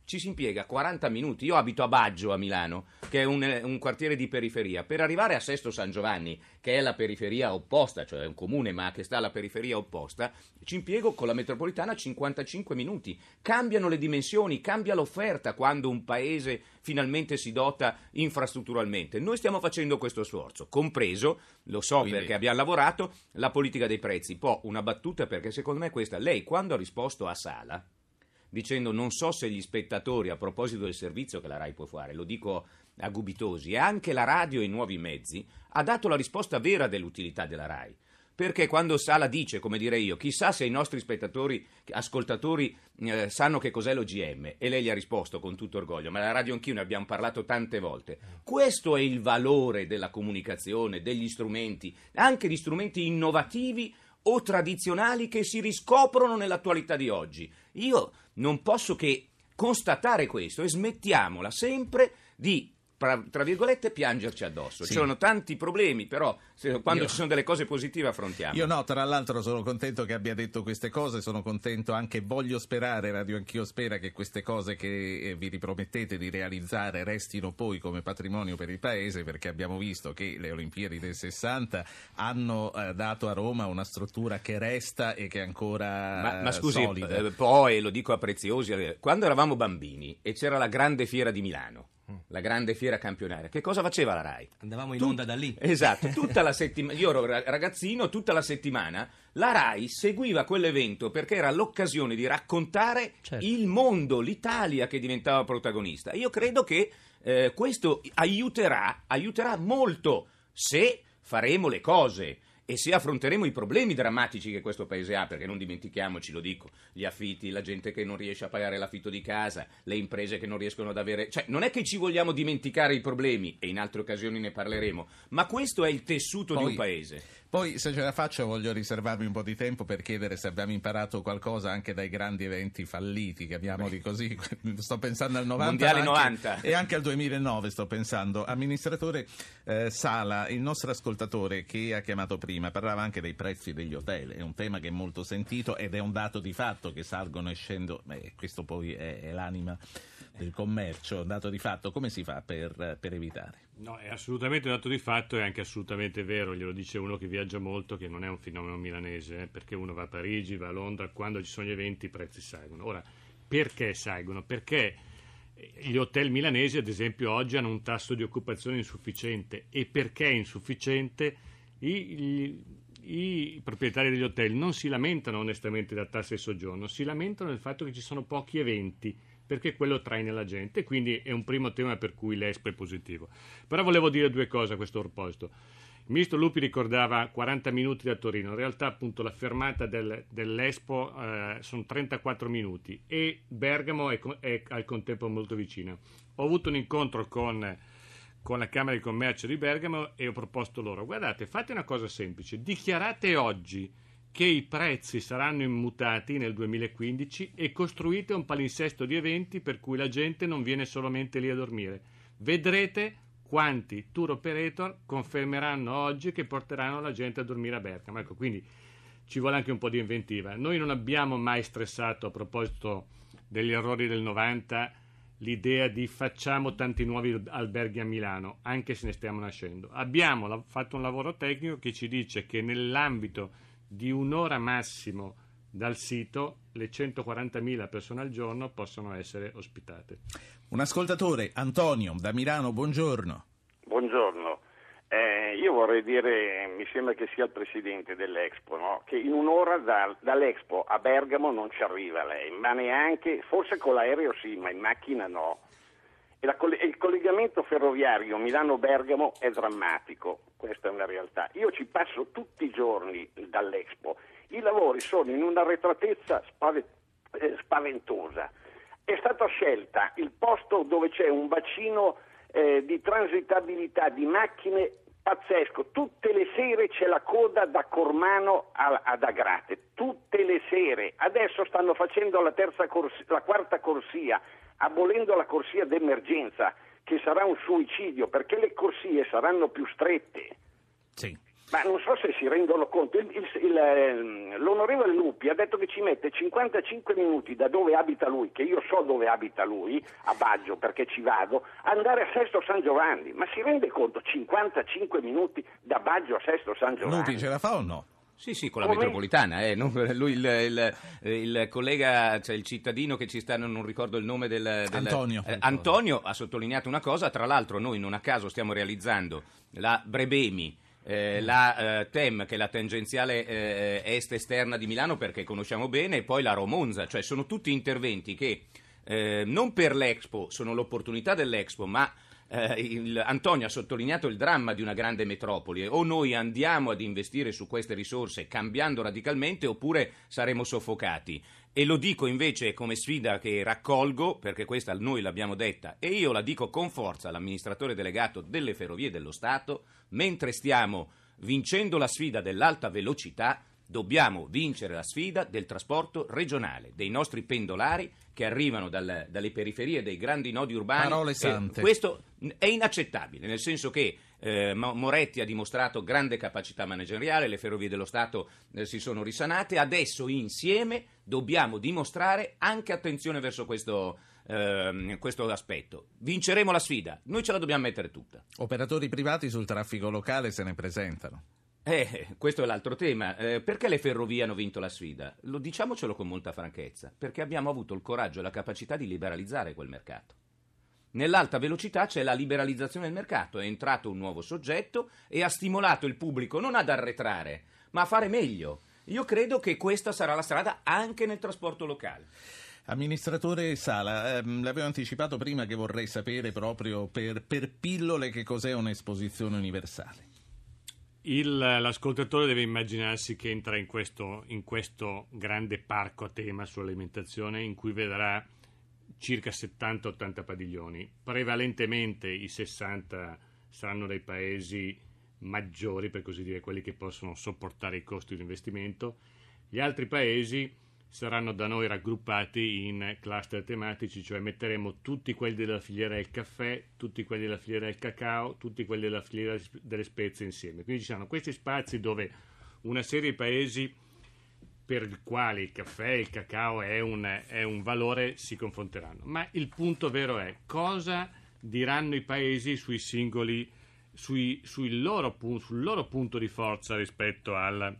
ci si impiega 40 minuti. Io abito a Baggio a Milano, che è un, un, quartiere di periferia. Per arrivare a Sesto San Giovanni, che è la periferia opposta, cioè è un comune ma che sta alla periferia opposta, ci impiego con la metropolitana 55 minuti. Cambiano le dimensioni, cambia l'offerta quando un paese finalmente si dota infrastrutturalmente. Noi stiamo facendo questo sforzo, compreso, lo so Quindi... perché abbiamo lavorato, la politica dei prezzi. Poi una battuta perché secondo me questa, lei quando ha risposto a Sala, dicendo non so se gli spettatori, a proposito del servizio che la RAI può fare, lo dico a Gubitosi, e anche la radio e i nuovi mezzi, ha dato la risposta vera dell'utilità della RAI. Perché quando Sala dice, come direi io, chissà se i nostri spettatori, ascoltatori eh, sanno che cos'è l'OGM, e lei gli ha risposto con tutto orgoglio, ma la radio anch'io ne abbiamo parlato tante volte. Questo è il valore della comunicazione, degli strumenti, anche di strumenti innovativi o tradizionali che si riscoprono nell'attualità di oggi. Io non posso che constatare questo e smettiamola sempre di tra virgolette piangerci addosso. Sì. Ci sono tanti problemi, però se, quando io, ci sono delle cose positive affrontiamo. Io no, tra l'altro sono contento che abbia detto queste cose, sono contento anche, voglio sperare, Radio Anch'io spera che queste cose che eh, vi ripromettete di realizzare restino poi come patrimonio per il Paese, perché abbiamo visto che le Olimpiadi del 60 hanno eh, dato a Roma una struttura che resta e che è ancora ma, ma scusi, solida. Eh, poi lo dico a Preziosi, eh, quando eravamo bambini e c'era la grande fiera di Milano, la grande fiera campionaria. Che cosa faceva la RAI? Andavamo in Tut- onda da lì. Esatto, tutta la settimana, io ero ragazzino, tutta la settimana la RAI seguiva quell'evento perché era l'occasione di raccontare certo. il mondo, l'Italia che diventava protagonista. Io credo che eh, questo aiuterà, aiuterà molto se faremo le cose e se affronteremo i problemi drammatici che questo paese ha, perché non dimentichiamoci, lo dico, gli affitti, la gente che non riesce a pagare l'affitto di casa, le imprese che non riescono ad avere... Cioè, non è che ci vogliamo dimenticare i problemi, e in altre occasioni ne parleremo, ma questo è il tessuto poi, di un paese. Poi, se ce la faccio, voglio riservarmi un po' di tempo per chiedere se abbiamo imparato qualcosa anche dai grandi eventi falliti, chiamiamoli così. sto pensando al 90, Mondiale 90. e anche al 2009 sto pensando. Amministratore eh, Sala, il nostro ascoltatore che ha chiamato prima, parlava anche dei prezzi degli hotel. È un tema che è molto sentito ed è un dato di fatto che salgono e scendono. Questo poi è, è l'anima del commercio, dato di fatto. Come si fa per, per evitare? No, è assolutamente un dato di fatto e anche assolutamente vero, glielo dice uno che viaggia molto, che non è un fenomeno milanese, eh, perché uno va a Parigi, va a Londra, quando ci sono gli eventi i prezzi salgono. Ora, perché salgono? Perché gli hotel milanesi, ad esempio, oggi hanno un tasso di occupazione insufficiente e perché è insufficiente i, i, i proprietari degli hotel non si lamentano onestamente da tasse di soggiorno, si lamentano del fatto che ci sono pochi eventi perché quello traina la gente, quindi è un primo tema per cui l'ESPO è positivo. Però volevo dire due cose a questo proposito. Il ministro Lupi ricordava 40 minuti da Torino, in realtà appunto la fermata del, dell'Expo eh, sono 34 minuti e Bergamo è, è, al contempo molto vicina. Ho avuto un incontro con, con la Camera di Commercio di Bergamo e ho proposto loro, guardate, fate una cosa semplice, dichiarate oggi che i prezzi saranno immutati nel 2015 e costruite un palinsesto di eventi per cui la gente non viene solamente lì a dormire. Vedrete quanti tour operator confermeranno oggi che porteranno la gente a dormire a Bergamo. Ecco, quindi ci vuole anche un po' di inventiva. Noi non abbiamo mai stressato a proposito degli errori del 90 l'idea di facciamo tanti nuovi alberghi a Milano, anche se ne stiamo nascendo. Abbiamo fatto un lavoro tecnico che ci dice che nell'ambito di un'ora massimo dal sito le 140.000 persone al giorno possono essere ospitate. Un ascoltatore, Antonio, da Milano, buongiorno. Buongiorno. Eh, io vorrei dire, mi sembra che sia il presidente dell'Expo, no? che in un'ora da, dall'Expo a Bergamo non ci arriva lei, ma neanche, forse con l'aereo sì, ma in macchina no. Il collegamento ferroviario Milano-Bergamo è drammatico, questa è una realtà. Io ci passo tutti i giorni dall'Expo, i lavori sono in un'arretratezza eh, spaventosa. È stata scelta il posto dove c'è un bacino eh, di transitabilità di macchine pazzesco. Tutte le sere c'è la coda da Cormano ad Agrate, tutte le sere. Adesso stanno facendo la, corsia, la quarta corsia, abolendo la corsia d'emergenza, che sarà un suicidio perché le corsie saranno più strette. Sì. Ma non so se si rendono conto, il, il, il, ehm, l'onorevole Lupi ha detto che ci mette 55 minuti da dove abita lui, che io so dove abita lui, a Baggio perché ci vado, andare a Sesto San Giovanni. Ma si rende conto 55 minuti da Baggio a Sesto San Giovanni? Lupi ce la fa o no? Sì, sì, con la Come... metropolitana. Eh. Non, lui, il, il, il, collega, cioè il cittadino che ci sta, non, ricordo il nome del... del Antonio. Eh, Antonio ha sottolineato una cosa, tra l'altro noi non a caso stiamo realizzando la Brebemi, eh, la eh, TEM, che è la tangenziale eh, est esterna di Milano, perché conosciamo bene, e poi la Romonza, cioè sono tutti interventi che eh, non per l'Expo sono l'opportunità dell'Expo, ma eh, il, Antonio ha sottolineato il dramma di una grande metropoli. O noi andiamo ad investire su queste risorse cambiando radicalmente oppure saremo soffocati. E lo dico invece come sfida che raccolgo, perché questa noi l'abbiamo detta, e io la dico con forza all'amministratore delegato delle Ferrovie dello Stato, mentre stiamo vincendo la sfida dell'alta velocità, dobbiamo vincere la sfida del trasporto regionale, dei nostri pendolari che arrivano dal, dalle periferie dei grandi nodi urbani. Parole sante. Eh, questo è inaccettabile, nel senso che eh, Moretti ha dimostrato grande capacità manageriale, le ferrovie dello Stato eh, si sono risanate, adesso insieme dobbiamo dimostrare anche attenzione verso questo, ehm, questo aspetto. Vinceremo la sfida, noi ce la dobbiamo mettere tutta. Operatori privati sul traffico locale se ne presentano. Eh, questo è l'altro tema. Eh, perché le ferrovie hanno vinto la sfida? Lo diciamocelo con molta franchezza, perché abbiamo avuto il coraggio e la capacità di liberalizzare quel mercato. Nell'alta velocità c'è la liberalizzazione del mercato, è entrato un nuovo soggetto e ha stimolato il pubblico non ad arretrare, ma a fare meglio. Io credo che questa sarà la strada anche nel trasporto locale. Amministratore Sala, ehm, l'avevo anticipato prima che vorrei sapere proprio per, per pillole che cos'è un'esposizione universale. Il, l'ascoltatore deve immaginarsi che entra in questo, in questo grande parco a tema sull'alimentazione in cui vedrà circa 70-80 padiglioni. Prevalentemente i 60 saranno dei paesi maggiori, per così dire, quelli che possono sopportare i costi di investimento. Gli altri paesi saranno da noi raggruppati in cluster tematici, cioè metteremo tutti quelli della filiera del caffè, tutti quelli della filiera del cacao, tutti quelli della filiera delle spezie insieme. Quindi ci saranno questi spazi dove una serie di paesi per i quali il caffè e il cacao è un, è un valore si confronteranno. Ma il punto vero è cosa diranno i paesi sui singoli, sui, sui loro, sul loro punto di forza rispetto al,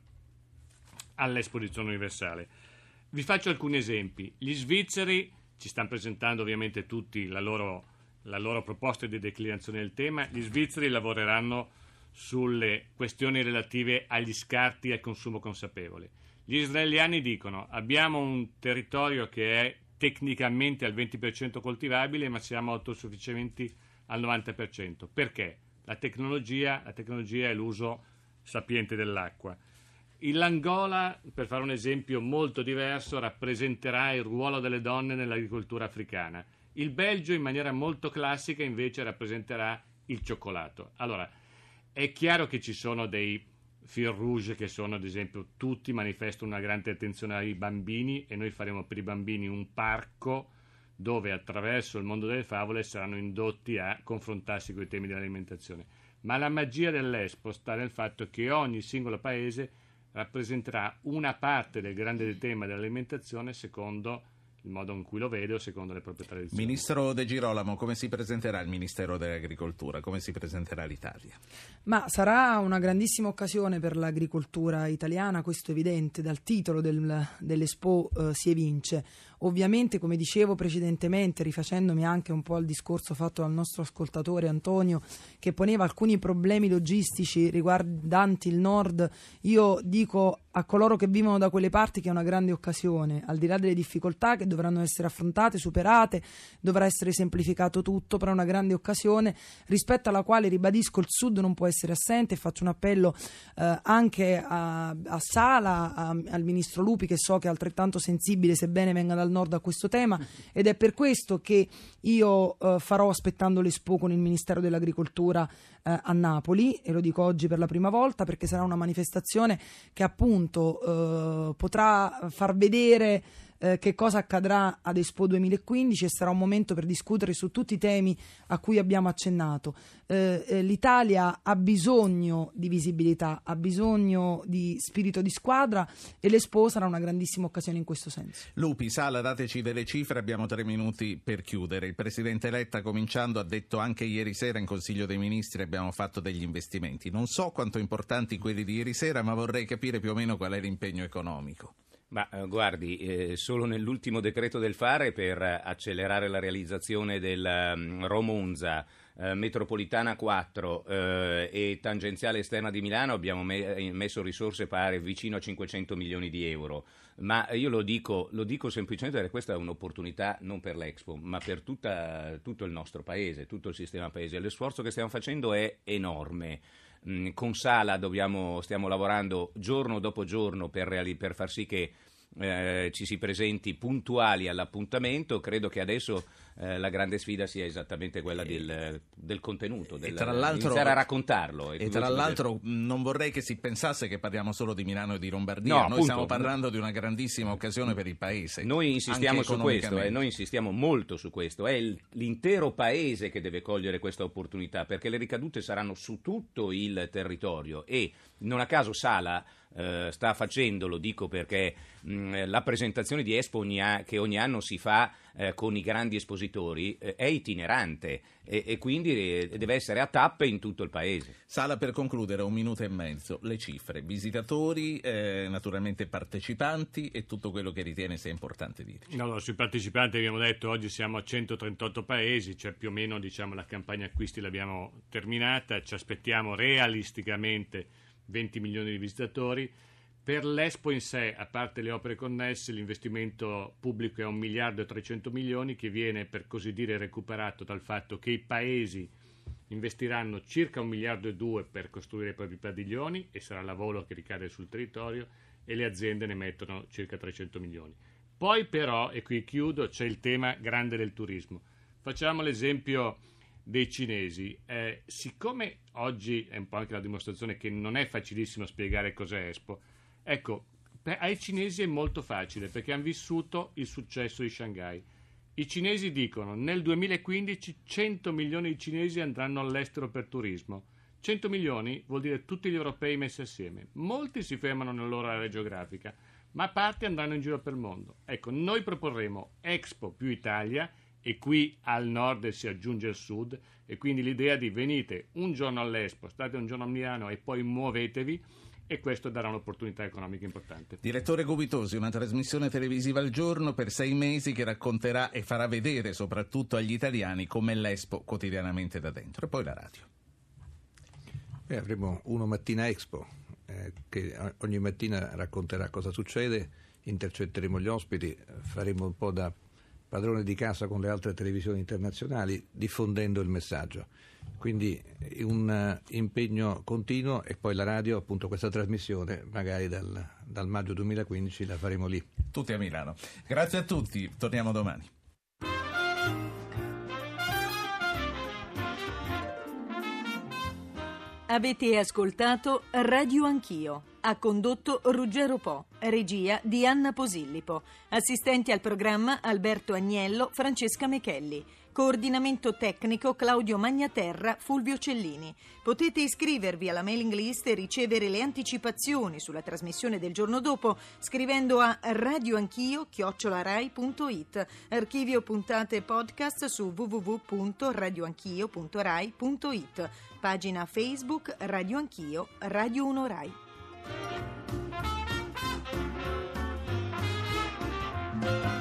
all'esposizione universale. Vi faccio alcuni esempi. Gli svizzeri ci stanno presentando ovviamente tutti la loro, la loro proposta di declinazione del tema. Gli svizzeri lavoreranno sulle questioni relative agli scarti e al consumo consapevole. Gli israeliani dicono abbiamo un territorio che è tecnicamente al 20% coltivabile ma siamo autosufficienti al 90%. Perché? La tecnologia, la tecnologia è l'uso sapiente dell'acqua. L'Angola, per fare un esempio molto diverso, rappresenterà il ruolo delle donne nell'agricoltura africana. Il Belgio, in maniera molto classica, invece rappresenterà il cioccolato. Allora, è chiaro che ci sono dei fil rouge che sono, ad esempio, tutti manifestano una grande attenzione ai bambini e noi faremo per i bambini un parco dove attraverso il mondo delle favole saranno indotti a confrontarsi con i temi dell'alimentazione. Ma la magia dell'Expo sta nel fatto che ogni singolo paese rappresenterà una parte del grande tema dell'alimentazione secondo il modo in cui lo vede o secondo le proprie tradizioni. Ministro De Girolamo, come si presenterà il Ministero dell'Agricoltura? Come si presenterà l'Italia? Ma sarà una grandissima occasione per l'agricoltura italiana, questo è evidente, dal titolo del, dell'Expo eh, si evince. Ovviamente, come dicevo precedentemente, rifacendomi anche un po' al discorso fatto dal nostro ascoltatore Antonio, che poneva alcuni problemi logistici riguardanti il nord, io dico a coloro che vivono da quelle parti che è una grande occasione, al di là delle difficoltà che dovranno essere affrontate, superate, dovrà essere semplificato tutto, però è una grande occasione rispetto alla quale ribadisco il Sud non può essere assente. Faccio un appello eh, anche a, a Sala, a, al Ministro Lupi che so che è altrettanto sensibile sebbene venga dal nord a questo tema ed è per questo che io eh, farò aspettando l'Expo con il Ministero dell'Agricoltura eh, a Napoli e lo dico oggi per la prima volta perché sarà una manifestazione che appunto eh, potrà far vedere eh, che cosa accadrà ad Expo 2015 e sarà un momento per discutere su tutti i temi a cui abbiamo accennato. Eh, eh, L'Italia ha bisogno di visibilità, ha bisogno di spirito di squadra e l'Expo sarà una grandissima occasione in questo senso. Lupi, Sala, dateci delle cifre, abbiamo tre minuti per chiudere. Il Presidente Letta, cominciando, ha detto anche ieri sera in Consiglio dei Ministri abbiamo fatto degli investimenti. Non so quanto importanti quelli di ieri sera, ma vorrei capire più o meno qual è l'impegno economico. Ma eh, guardi, eh, solo nell'ultimo decreto del fare per accelerare la realizzazione del um, Romonza, eh, metropolitana 4 eh, e tangenziale esterna di Milano abbiamo me- eh, messo risorse pari vicino a 500 milioni di euro. Ma io lo dico, lo dico semplicemente perché questa è un'opportunità non per l'Expo, ma per tutta, tutto il nostro paese, tutto il sistema paese. Lo sforzo che stiamo facendo è enorme. Mm, con Sala dobbiamo, stiamo lavorando giorno dopo giorno per, per far sì che eh, ci si presenti puntuali all'appuntamento. Credo che adesso eh, la grande sfida sia esattamente quella del, del contenuto, del, iniziare a raccontarlo. E, e tra l'altro non vorrei che si pensasse che parliamo solo di Milano e di Lombardia, no, noi appunto, stiamo parlando di una grandissima occasione per il Paese. Noi insistiamo su questo, eh, noi insistiamo molto su questo, è l'intero Paese che deve cogliere questa opportunità perché le ricadute saranno su tutto il territorio e non a caso Sala eh, sta facendo, lo dico perché mh, la presentazione di Expo ogni a- che ogni anno si fa eh, con i grandi espositori eh, è itinerante e, e quindi eh, deve essere a tappe in tutto il paese. Sala per concludere, un minuto e mezzo, le cifre, visitatori, eh, naturalmente partecipanti e tutto quello che ritiene sia importante dire. No, no, sui partecipanti abbiamo detto oggi siamo a 138 paesi, cioè più o meno diciamo, la campagna acquisti l'abbiamo terminata, ci aspettiamo realisticamente 20 milioni di visitatori. Per l'Expo in sé, a parte le opere connesse, l'investimento pubblico è 1 miliardo e 300 milioni che viene per così dire recuperato dal fatto che i paesi investiranno circa 1 miliardo e 2 per costruire i propri padiglioni e sarà lavoro che ricade sul territorio e le aziende ne mettono circa 300 milioni. Poi però, e qui chiudo, c'è il tema grande del turismo. Facciamo l'esempio dei cinesi. Eh, siccome oggi è un po' anche la dimostrazione che non è facilissimo spiegare cos'è Expo, ecco, per, ai cinesi è molto facile perché hanno vissuto il successo di Shanghai. I cinesi dicono nel 2015 100 milioni di cinesi andranno all'estero per turismo. 100 milioni vuol dire tutti gli europei messi assieme. Molti si fermano nella loro area geografica, ma parte andranno in giro per il mondo. Ecco, noi proporremo Expo più Italia e qui al nord si aggiunge il sud e quindi l'idea di venite un giorno all'Expo, state un giorno a Milano e poi muovetevi e questo darà un'opportunità economica importante. Direttore Gubitosi, una trasmissione televisiva al giorno per sei mesi che racconterà e farà vedere soprattutto agli italiani come l'Expo quotidianamente da dentro e poi la radio. Eh, avremo uno mattina Expo eh, che ogni mattina racconterà cosa succede, intercetteremo gli ospiti, faremo un po' da padrone di casa con le altre televisioni internazionali, diffondendo il messaggio. Quindi un uh, impegno continuo e poi la radio, appunto questa trasmissione, magari dal, dal maggio 2015 la faremo lì. Tutti a Milano. Grazie a tutti, torniamo domani. Avete ascoltato Radio Anch'io. Ha condotto Ruggero Po, regia di Anna Posillipo. Assistenti al programma Alberto Agnello, Francesca Mechelli. Coordinamento tecnico Claudio Magnaterra, Fulvio Cellini. Potete iscrivervi alla mailing list e ricevere le anticipazioni sulla trasmissione del giorno dopo scrivendo a radioanchio chiocciolarai.it. Archivio puntate podcast su www.radioanchio.rai.it pagina Facebook Radio Anch'io, Radio 1 Rai. thank